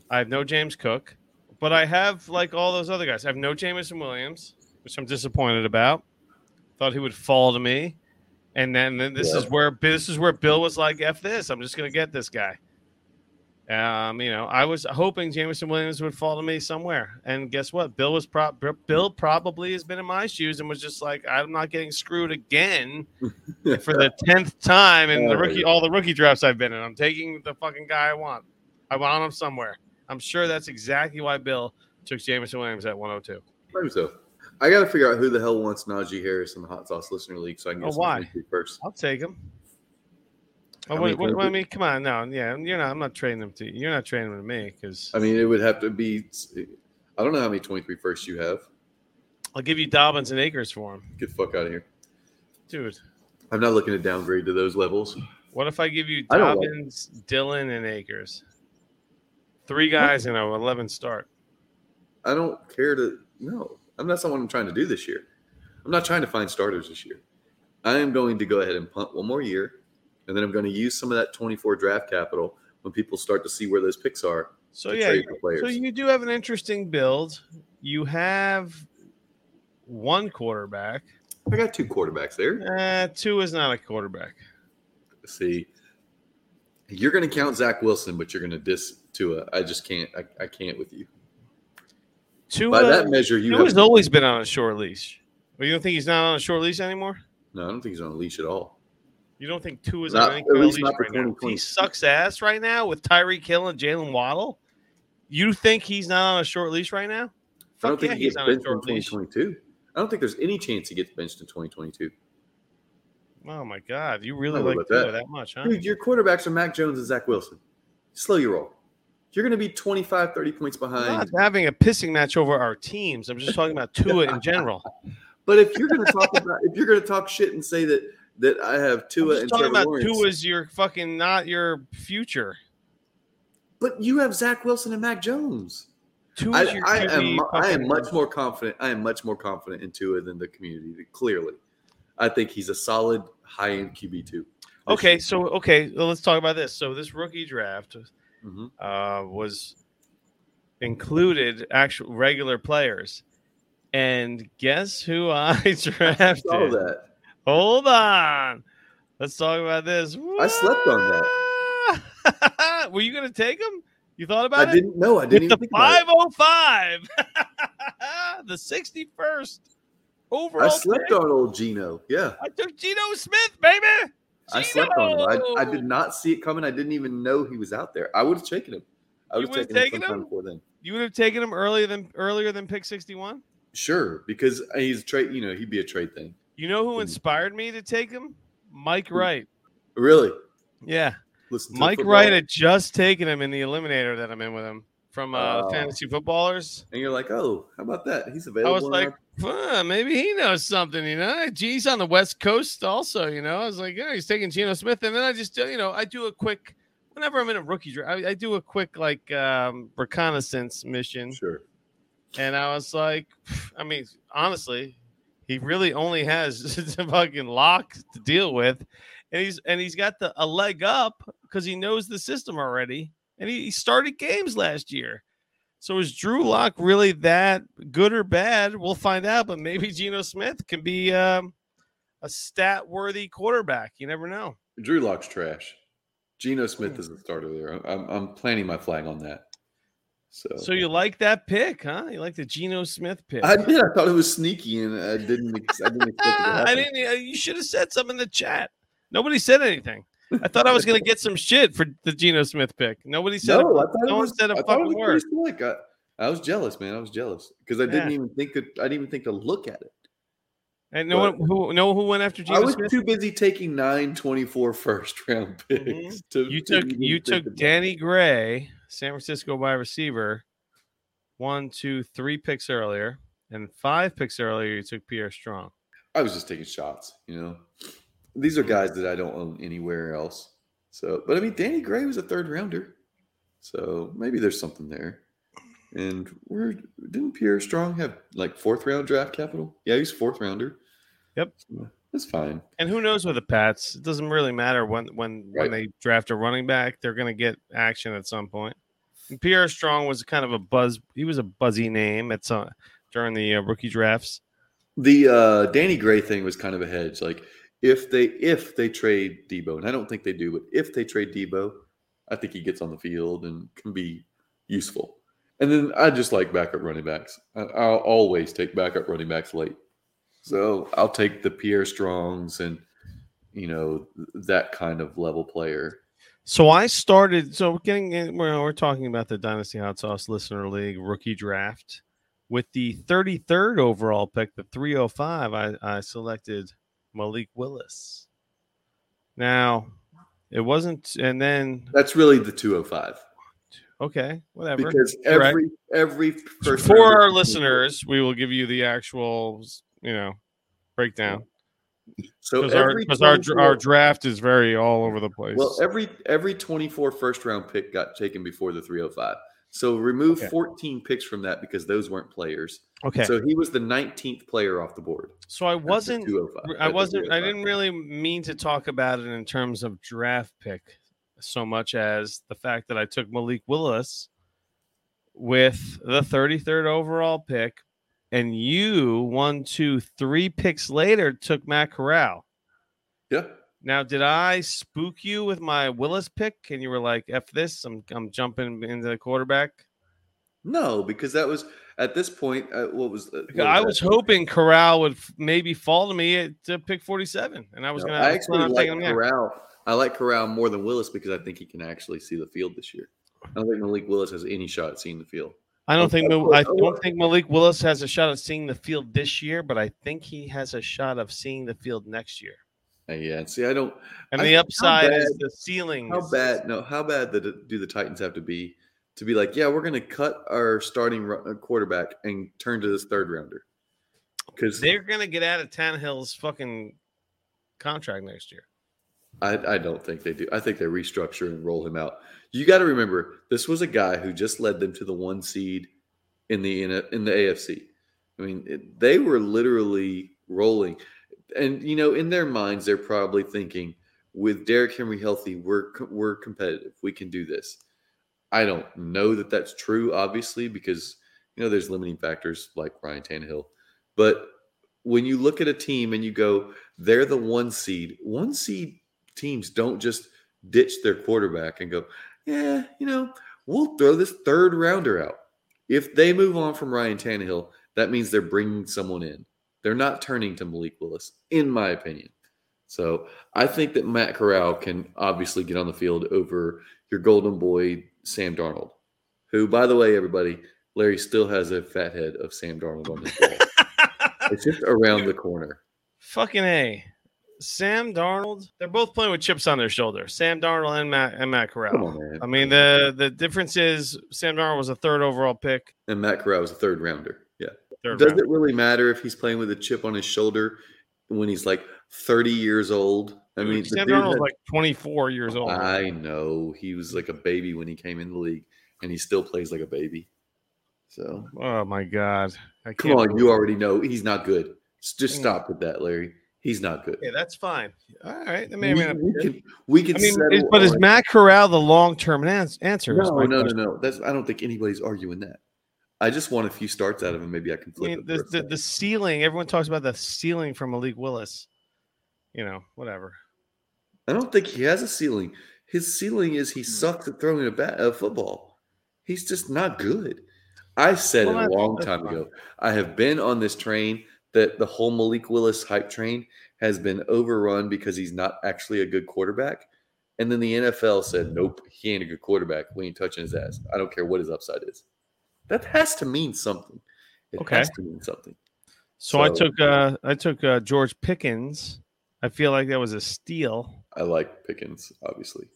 I have no James Cook. But I have like all those other guys. I have no Jameson Williams, which I'm disappointed about. Thought he would fall to me. And then, then this Yeah. is where this is where Bill was like, "F this! I'm just gonna get this guy." Um, you know, I was hoping Jameson Williams would fall to me somewhere, and guess what? Bill was pro- Bill probably has been in my shoes and was just like, "I'm not getting screwed again for the tenth time in the Oh, rookie all the rookie drafts I've been in. I'm taking the fucking guy I want. I want him somewhere. I'm sure that's exactly why Bill took Jameson Williams at 102. Maybe so. I got to figure out who the hell wants Najee Harris in the Hot Sauce Listener League so I can get Oh, why? first. I'll take him. Oh How wait, wait, I mean, come on, no, yeah, you're not. I'm not trading them to you. You're not trading them to me because I mean, it would have to be. I don't know how many 23 firsts you have. I'll give you Dobbins and Akers for him, Get the fuck out of here. dude. I'm not looking to downgrade to those levels. What if I give you I don't like- Dobbins, Dillon, and Akers? Three guys in a 11 start. I don't care to. No, I'm not someone I'm trying to do this year. I'm not trying to find starters this year. I am going to go ahead and punt one more year, and then I'm going to use some of that 24 draft capital when people start to see where those picks are. So to yeah, trade for players. so you do have an interesting build. You have one quarterback. I got two quarterbacks there. Uh, two is not a quarterback. See, you're going to count Zach Wilson, but you're going to diss Tua. I just can't. I, I can't with you. Two. By that measure, you Tua have. has always been on a short leash. Well, you don't think he's not on a short leash anymore? No, I don't think he's on a leash at all. You don't think two is Not- on any at kind least leash not for right now? He sucks ass right now with Tyreek Hill and Jaylen Waddle. You think he's not on a short leash right now? I don't think yeah, he gets benched in short leash. 2022. I don't think there's any chance he gets benched in 2022. Oh my god, you really I don't know like that. that much, huh? Dude, your quarterbacks are Mac Jones and Zach Wilson. Slow your roll. You're going to be 25, 30 points I'm behind. not having a pissing match over our teams. I'm just talking about Tua in general. But if you're going to talk about, if you're going to talk shit and say that that I have I'm Tua and talking Trevor about Lawrence, Tua's your fucking not your future. but you have Zach Wilson and Mac Jones. I, Tua's your I am I am much more confident. I am much more confident in Tua than the community. Clearly, I think he's a solid high end QB two. Okay, so okay, well, let's talk about this. So this rookie draft hmm uh, was included actual regular players, and guess who I drafted? saw that. Hold on, let's talk about this. I slept on that. Were you gonna take him? You thought about I it? I didn't know. I didn't even the think about it. 505, the 61st overall. I slept pick. on old Geno. Yeah, I took Geno Smith, baby. I slept on him. I, I did not see it coming. I didn't even know he was out there. I would have taken him. I would have taken, taken him him? before then. You would have taken him earlier than earlier than pick 61. Sure, because he's a trade. You know, he'd be a trade thing. You know who inspired me to take him? Mike Wright. Really, Yeah, listen. To Mike Wright had just taken him in the eliminator that I'm in with him from uh, Oh. fantasy footballers. and you're like, oh, how about that? He's available. I was like, our- "Huh, maybe he knows something, you know. Geez, on the West Coast also, you know. I was like, yeah, he's taking Geno Smith, and then I just, uh, you know, I do a quick. Whenever I'm in a rookie draft, I, I do a quick like um, reconnaissance mission, sure. and I was like, I mean, honestly, he really only has the fucking lock to deal with, and he's and he's got the a leg up because he knows the system already, and he, he started games last year. So is Drew Lock really that good or bad? We'll find out. But maybe Geno Smith can be um, a stat worthy quarterback. You never know. Drew Lock's trash. Geno Hmm. Smith is the starter there. I'm, I'm planting my flag on that. So, So you like that pick, huh? You like the Geno Smith pick? I did. I thought it was sneaky, and I didn't. I didn't I didn't. uh, You should have said something in the chat. Nobody said anything. I thought I was going to get some shit for the Geno Smith pick. Nobody said. No, a, I thought it no one said a I fucking was word. slick. I, I was jealous, man. I was jealous because I didn't even think. It, I didn't even think to look at it. And no one who no who went after I was Smith. too busy taking nine 24 first round picks. Mhm. To, You to took you took. Danny Gray, San Francisco wide receiver, one, two, three picks earlier, and five picks earlier. You took Pierre Strong. I was just taking shots. You know, these are guys that I don't own anywhere else. So, but I mean, Danny Gray was a third rounder, so maybe there's something there. And where didn't Pierre Strong have like fourth round draft capital? Yeah, he's fourth rounder. Yep. So, that's fine. And who knows with the Pats? It doesn't really matter when when when they draft a running back. They're going to get action at some point. And Pierre Strong was kind of a buzz. He was a buzzy name at some during the uh, rookie drafts. The uh, Danny Gray thing was kind of a hedge. Like if they if they trade Deebo, and I don't think they do, but if they trade Deebo, I think he gets on the field and can be useful. And then I just like backup running backs. I, I'll always take backup running backs late. So I'll take the Pierre Strongs and you know that kind of level player. So I started. So getting in, we're, we're talking about the Dynasty Hot Sauce Listener League rookie draft. With the 33rd overall pick, the 305, I, I selected Malik Willis. Now, it wasn't, and then That's really the 205 okay, whatever. because Correct. every every first For our listeners, we will give you the actual, you know, breakdown so because our, every 'cause our, our draft is very all over the place. well every every 24 first round pick got taken before the 305. So remove Okay. 14 picks from that because those weren't players. okay, So he was the 19th player off the board. so I wasn't oh I wasn't. Oh I didn't really mean to talk about it in terms of draft pick so much as the fact that I took Malik Willis with the 33rd overall pick, and you one, two, three picks later took Matt Corral. Yeah. Now, did I spook you with my Willis pick? And you were like, "F this, I'm I'm jumping into the quarterback." No, because that was at this point. Uh, what was uh, what I that? was hoping Corral would f- maybe fall to me at uh, pick 47, and I was No, gonna. I actually like him there. Corral. I like Corral more than Willis because I think he can actually see the field this year. I don't think Malik Willis has any shot seeing the field. I don't think I don't think Malik Willis has a shot at seeing the field this year, but I think he has a shot of seeing the field next year. Uh, yeah, see, I don't. And I- the how upside is the ceiling. How is- bad? No, how bad did, do the Titans have to be to be like, yeah, we're going to cut our starting ru- uh, quarterback and turn to this third rounder? Because They're gonna get out of Tannehill's fucking contract next year. I, I don't think they do. I think they restructure and roll him out. You got to remember, this was a guy who just led them to the one seed in the in, in the AFC. I mean, it, they were literally rolling, and you know, in their minds, they're probably thinking, with Derrick Henry healthy, we're we're competitive. We can do this. I don't know that that's true, obviously, because you know there's limiting factors like Ryan Tannehill. But when you look at a team and you go, they're the one seed. One seed teams don't just ditch their quarterback and go, yeah, you know, we'll throw this third rounder out. If they move on from Ryan Tannehill, that means they're bringing someone in. They're not turning to Malik Willis, in my opinion. So I think that Matt Corral can obviously get on the field over your golden boy, Sam Darnold, who, by the way, everybody, Larry still has a fat head of Sam Darnold on his wall. it's just around the corner. Fucking a. Sam Darnold. They're both playing with chips on their shoulder. Sam Darnold and Matt and Matt Corral. On. I mean the the difference is Sam Darnold was a third overall pick. And Matt Corral was a third rounder. Yeah. Third Does round. it really matter if he's playing with a chip on his shoulder when he's like 30 years old? I mean, Sam dude Darnold's had- like 24 years old. I know he was like a baby when he came in the league, and he still plays like a baby. So oh my god! I come on, you already know he's not good. Just Mm. stop with that, Larry. He's not good. Yeah, that's fine. All right. I we, mean, I mean, we can we can I mean, is, but is Matt Corral the long term ans- answer? is no no no no. That's I don't think anybody's arguing that. I just want a few starts out of him. Maybe I can I mean, the, the, the ceiling, everyone talks about the ceiling from Malik Willis. You know, whatever. I don't think he has a ceiling. His ceiling is he hmm. sucks at throwing a bat a football. He's just not good. I said Well, it a long time fine. ago. I have been on this train that the whole Malik Willis hype train has been overrun because he's not actually a good quarterback. And then the NFL said, "Nope, he ain't a good quarterback. We ain't touching his ass. I don't care what his upside is." That has to mean something. It Okay. has to mean something. So, I took uh I took uh, George Pickens. I feel like that was a steal. I like Pickens, obviously.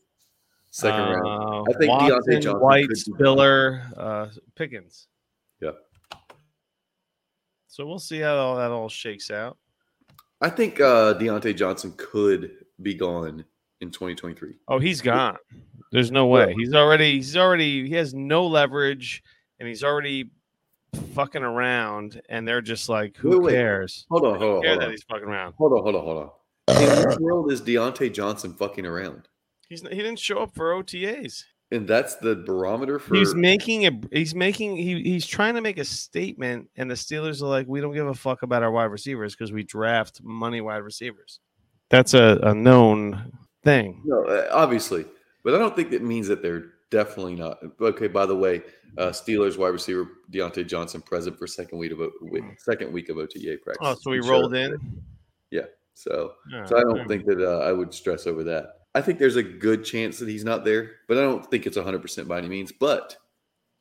Second round. Uh, I think Diontae Johnson White, Spiller, uh, Pickens. Yep. So we'll see how all that all shakes out. I think uh, Diontae Johnson could be gone in 2023. Oh, he's gone. There's no way. He's already he's already he has no leverage and he's already fucking around and they're just like, who Wait, wait. cares? Hold on, hold on, care hold that on. he's fucking around. Hold on, hold on, hold on. In what world is Diontae Johnson fucking around? He's he didn't show up for OTAs. And that's the barometer for. He's making a he's making he he's trying to make a statement and the Steelers are like, we don't give a fuck about our wide receivers because we draft money wide receivers. That's a, a known thing. no, uh, obviously, but I don't think that means that they're definitely not. Okay, by the way, uh, Steelers wide receiver Diontae Johnson present for second week of week- second week of OTA practice. Oh, so He rolled in. So, Yeah, so I don't think that uh, I would stress over that. I think there's a good chance that he's not there, but I don't think it's 100% by any means. But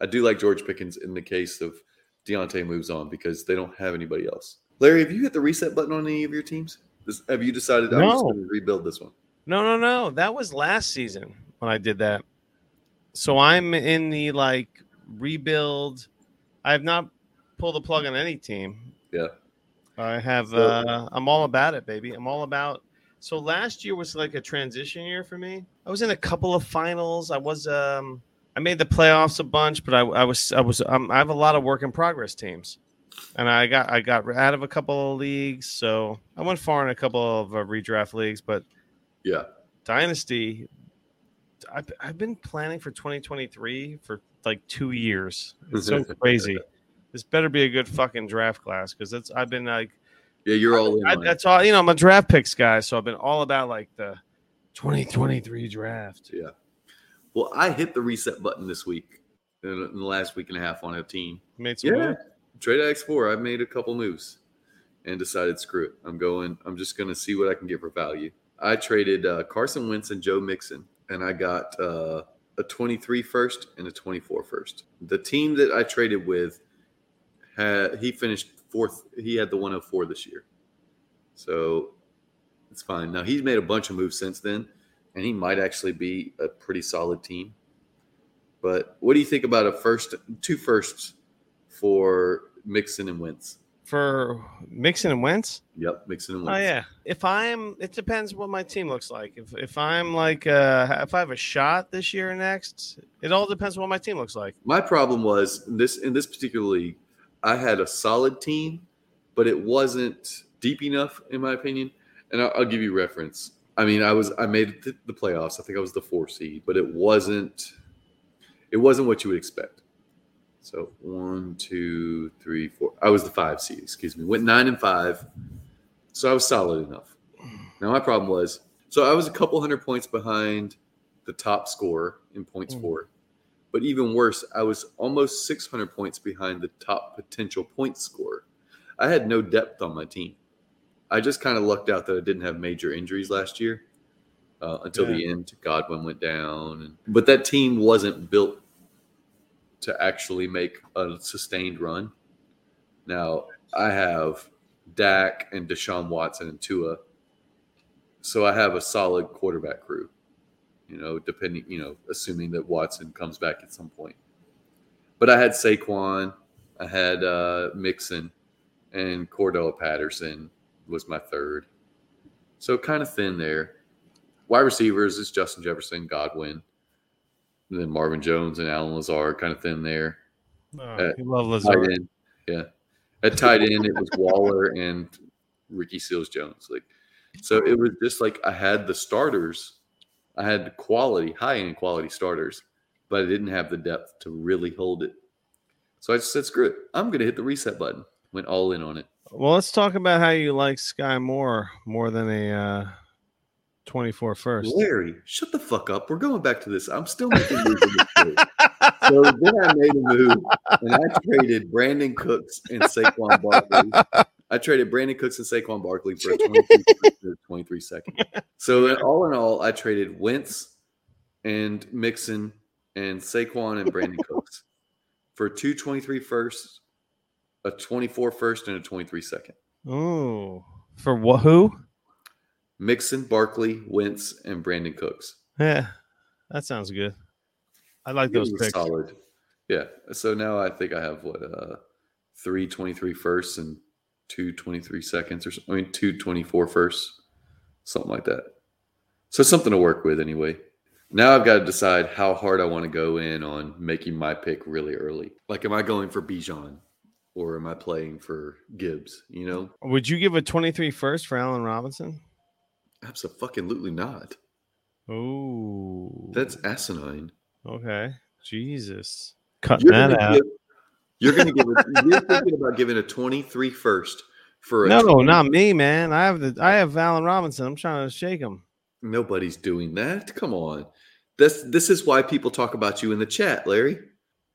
I do like George Pickens in the case of Diontae moves on because they don't have anybody else. Larry, have you hit the reset button on any of your teams? This, have you decided I'm just going to rebuild this one? No, no, no. That was last season when I did that. So I'm in the like rebuild. I have not pulled the plug on any team. Yeah. I have. So- uh I'm all about it, baby. I'm all about. So last year was like a transition year for me. I was in a couple of finals. I was. um I made the playoffs a bunch, but I, I was. I was. Um, I have a lot of work in progress teams, and I got. I got out of a couple of leagues, so I went far in a couple of uh, redraft leagues, but Yeah. Dynasty. I've, I've been planning for 2023 for like two years. It's so crazy. This better be a good fucking draft class because that's I've been like Yeah, you're all in. I, that's all you know. I'm a draft picks guy, so I've been all about like the 2023 draft. Yeah. Well, I hit the reset button this week in in the last week and a half on a team. Made some Yeah. moves. Trade X4, I made a couple moves and decided screw it. I'm going, I'm just going to see what I can get for value. I traded uh, Carson Wentz and Joe Mixon, and I got uh, a 23 first and a 24 first. The team that I traded with had, he finished fourth. He had the 104 this year. So it's fine. Now he's made a bunch of moves since then, and he might actually be a pretty solid team. But what do you think about a first, two firsts for Mixon and Wentz? for Mixon and Wentz. Yep, Mixon and Wentz. Oh yeah. If I'm, it depends what my team looks like. If if I'm like, uh if I have a shot this year or next, it all depends what my team looks like. My problem was this in this particular league, I had a solid team, but it wasn't deep enough, in my opinion. And I'll, I'll give you reference. I mean, I was I made the playoffs. I think I was the four seed, but it wasn't it wasn't what you would expect. So one, two, three, four. I was the five seed. Excuse me. Went nine and five. So I was solid enough. Now my problem was so I was a couple hundred points behind the top scorer in points Mm. for. But even worse, I was almost 600 points behind the top potential point scorer. I had no depth on my team. I just kind of lucked out that I didn't have major injuries last year uh, until the end. Godwin went down, but that team wasn't built to actually make a sustained run. Now I have Dak and Deshaun Watson and Tua, so I have a solid quarterback crew you know, depending, you know, assuming that Watson comes back at some point. But I had Saquon, I had uh, Mixon, and Cordell Patterson was my third. So kind of thin there. Wide receivers is Justin Jefferson, Godwin, and then Marvin Jones and Allen Lazard, kind of thin there. Oh, Uh, you love Lazard. end, yeah. At tight end, it was Waller and Ricky Seals Jones. Like, so it was just like I had the starters, I had quality, high end quality starters, but I didn't have the depth to really hold it. So I just said, screw it. I'm going to hit the reset button. Went all in on it. Well, let's talk about how you like Skyy Moore more than a uh, 24 first. Larry, shut the fuck up. We're going back to this. I'm still making moves. So then I made a move and I traded Brandin Cooks and Saquon Barkley. I traded Brandin Cooks and Saquon Barkley for a 23, first and a 23 second. So in- all in all, I traded Wentz and Mixon and Saquon and Brandin Cooks for two 23 firsts, a 24 first, and a 23 second. Oh, for what? Who? Mixon, Barkley, Wentz, and Brandon Cooks. Yeah, that sounds good. I like those picks. solid. Yeah. So now I think I have what uh three 23 firsts and two 23 seconds or something. I mean two 24 firsts, something like that. So something to work with anyway. Now I've got to decide how hard I want to go in on making my pick really early. Like am I going for Bijan or am I playing for Gibbs, you know? Would you give a 23 first for Allen Robinson? Absolutely not. Oh, That's asinine. okay. Jesus, cutting that out. give, you're gonna give a, you're thinking about giving a 23 first for a No, 20 not me, man. I have the I have Allen Robinson. I'm trying to shake him. Nobody's doing that. Come on. This this is why people talk about you in the chat, Larry.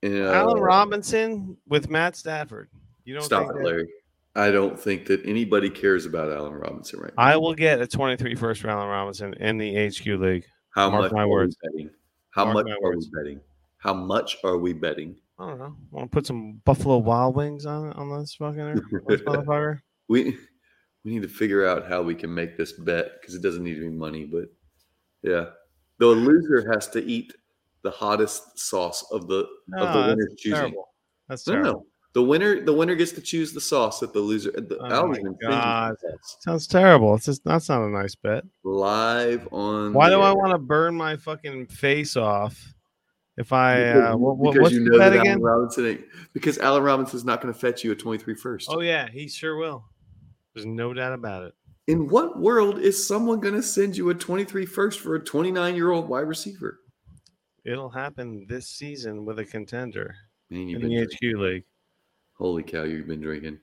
Uh, Allen Robinson with Matt Stafford. You don't Stop think it, that- Larry. I don't think that anybody cares about Allen Robinson right now. I will get a 23 first for Allen Robinson in the HQ league. How mark much my are words. we betting? How Mark much are words. we betting? How much are we betting? I don't know. Want to put some Buffalo Wild Wings on on this fucking this motherfucker? We we need to figure out how we can make this bet because it doesn't need to be money, but yeah, the loser has to eat the hottest sauce of the of the winner's choosing. terrible. That's No, terrible. no, the winner the winner gets to choose the sauce that the loser. The, Oh my God. Sounds terrible. It's just that's not a nice bet. live on. Why do I want to burn my fucking face off if I Because, uh, what, what, what's you know bet that again? Allen Robinson ain't, because Allen Robinson's not going to fetch you a 23 first. Oh yeah, he sure will. There's no doubt about it. In what world is someone going to send you a 23 first for a 29 year old wide receiver? It'll happen this season with a contender Man, you've in been the drinking. HQ league. holy cow, you've been drinking.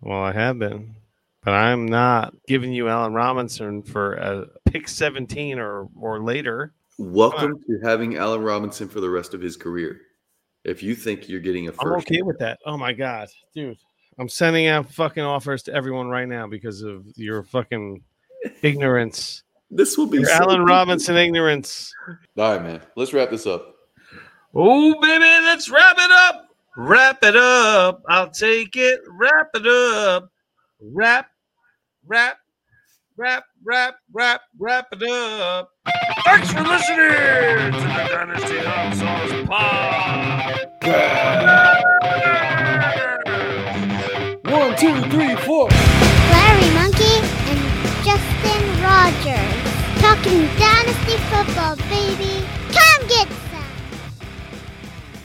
Well, I have been, but I'm not giving you Allen Robinson for a pick 17 or or later. Welcome to having Allen Robinson for the rest of his career. If you think you're getting a 1st I'm okay with that. Oh my god, dude. I'm sending out fucking offers to everyone right now because of your fucking ignorance. this will be Your so Allen. Robinson ignorance. All right, man. Let's wrap this up. Oh, baby, let's wrap it up. Wrap it up. I'll take it. Wrap it up. Wrap, wrap, wrap, wrap, wrap, wrap it up. Thanks for listening to the Dynasty Hot Sauce Pod. One, two, three, four. Larry Monkey and Justin Rogers. Talking Dynasty Football, baby.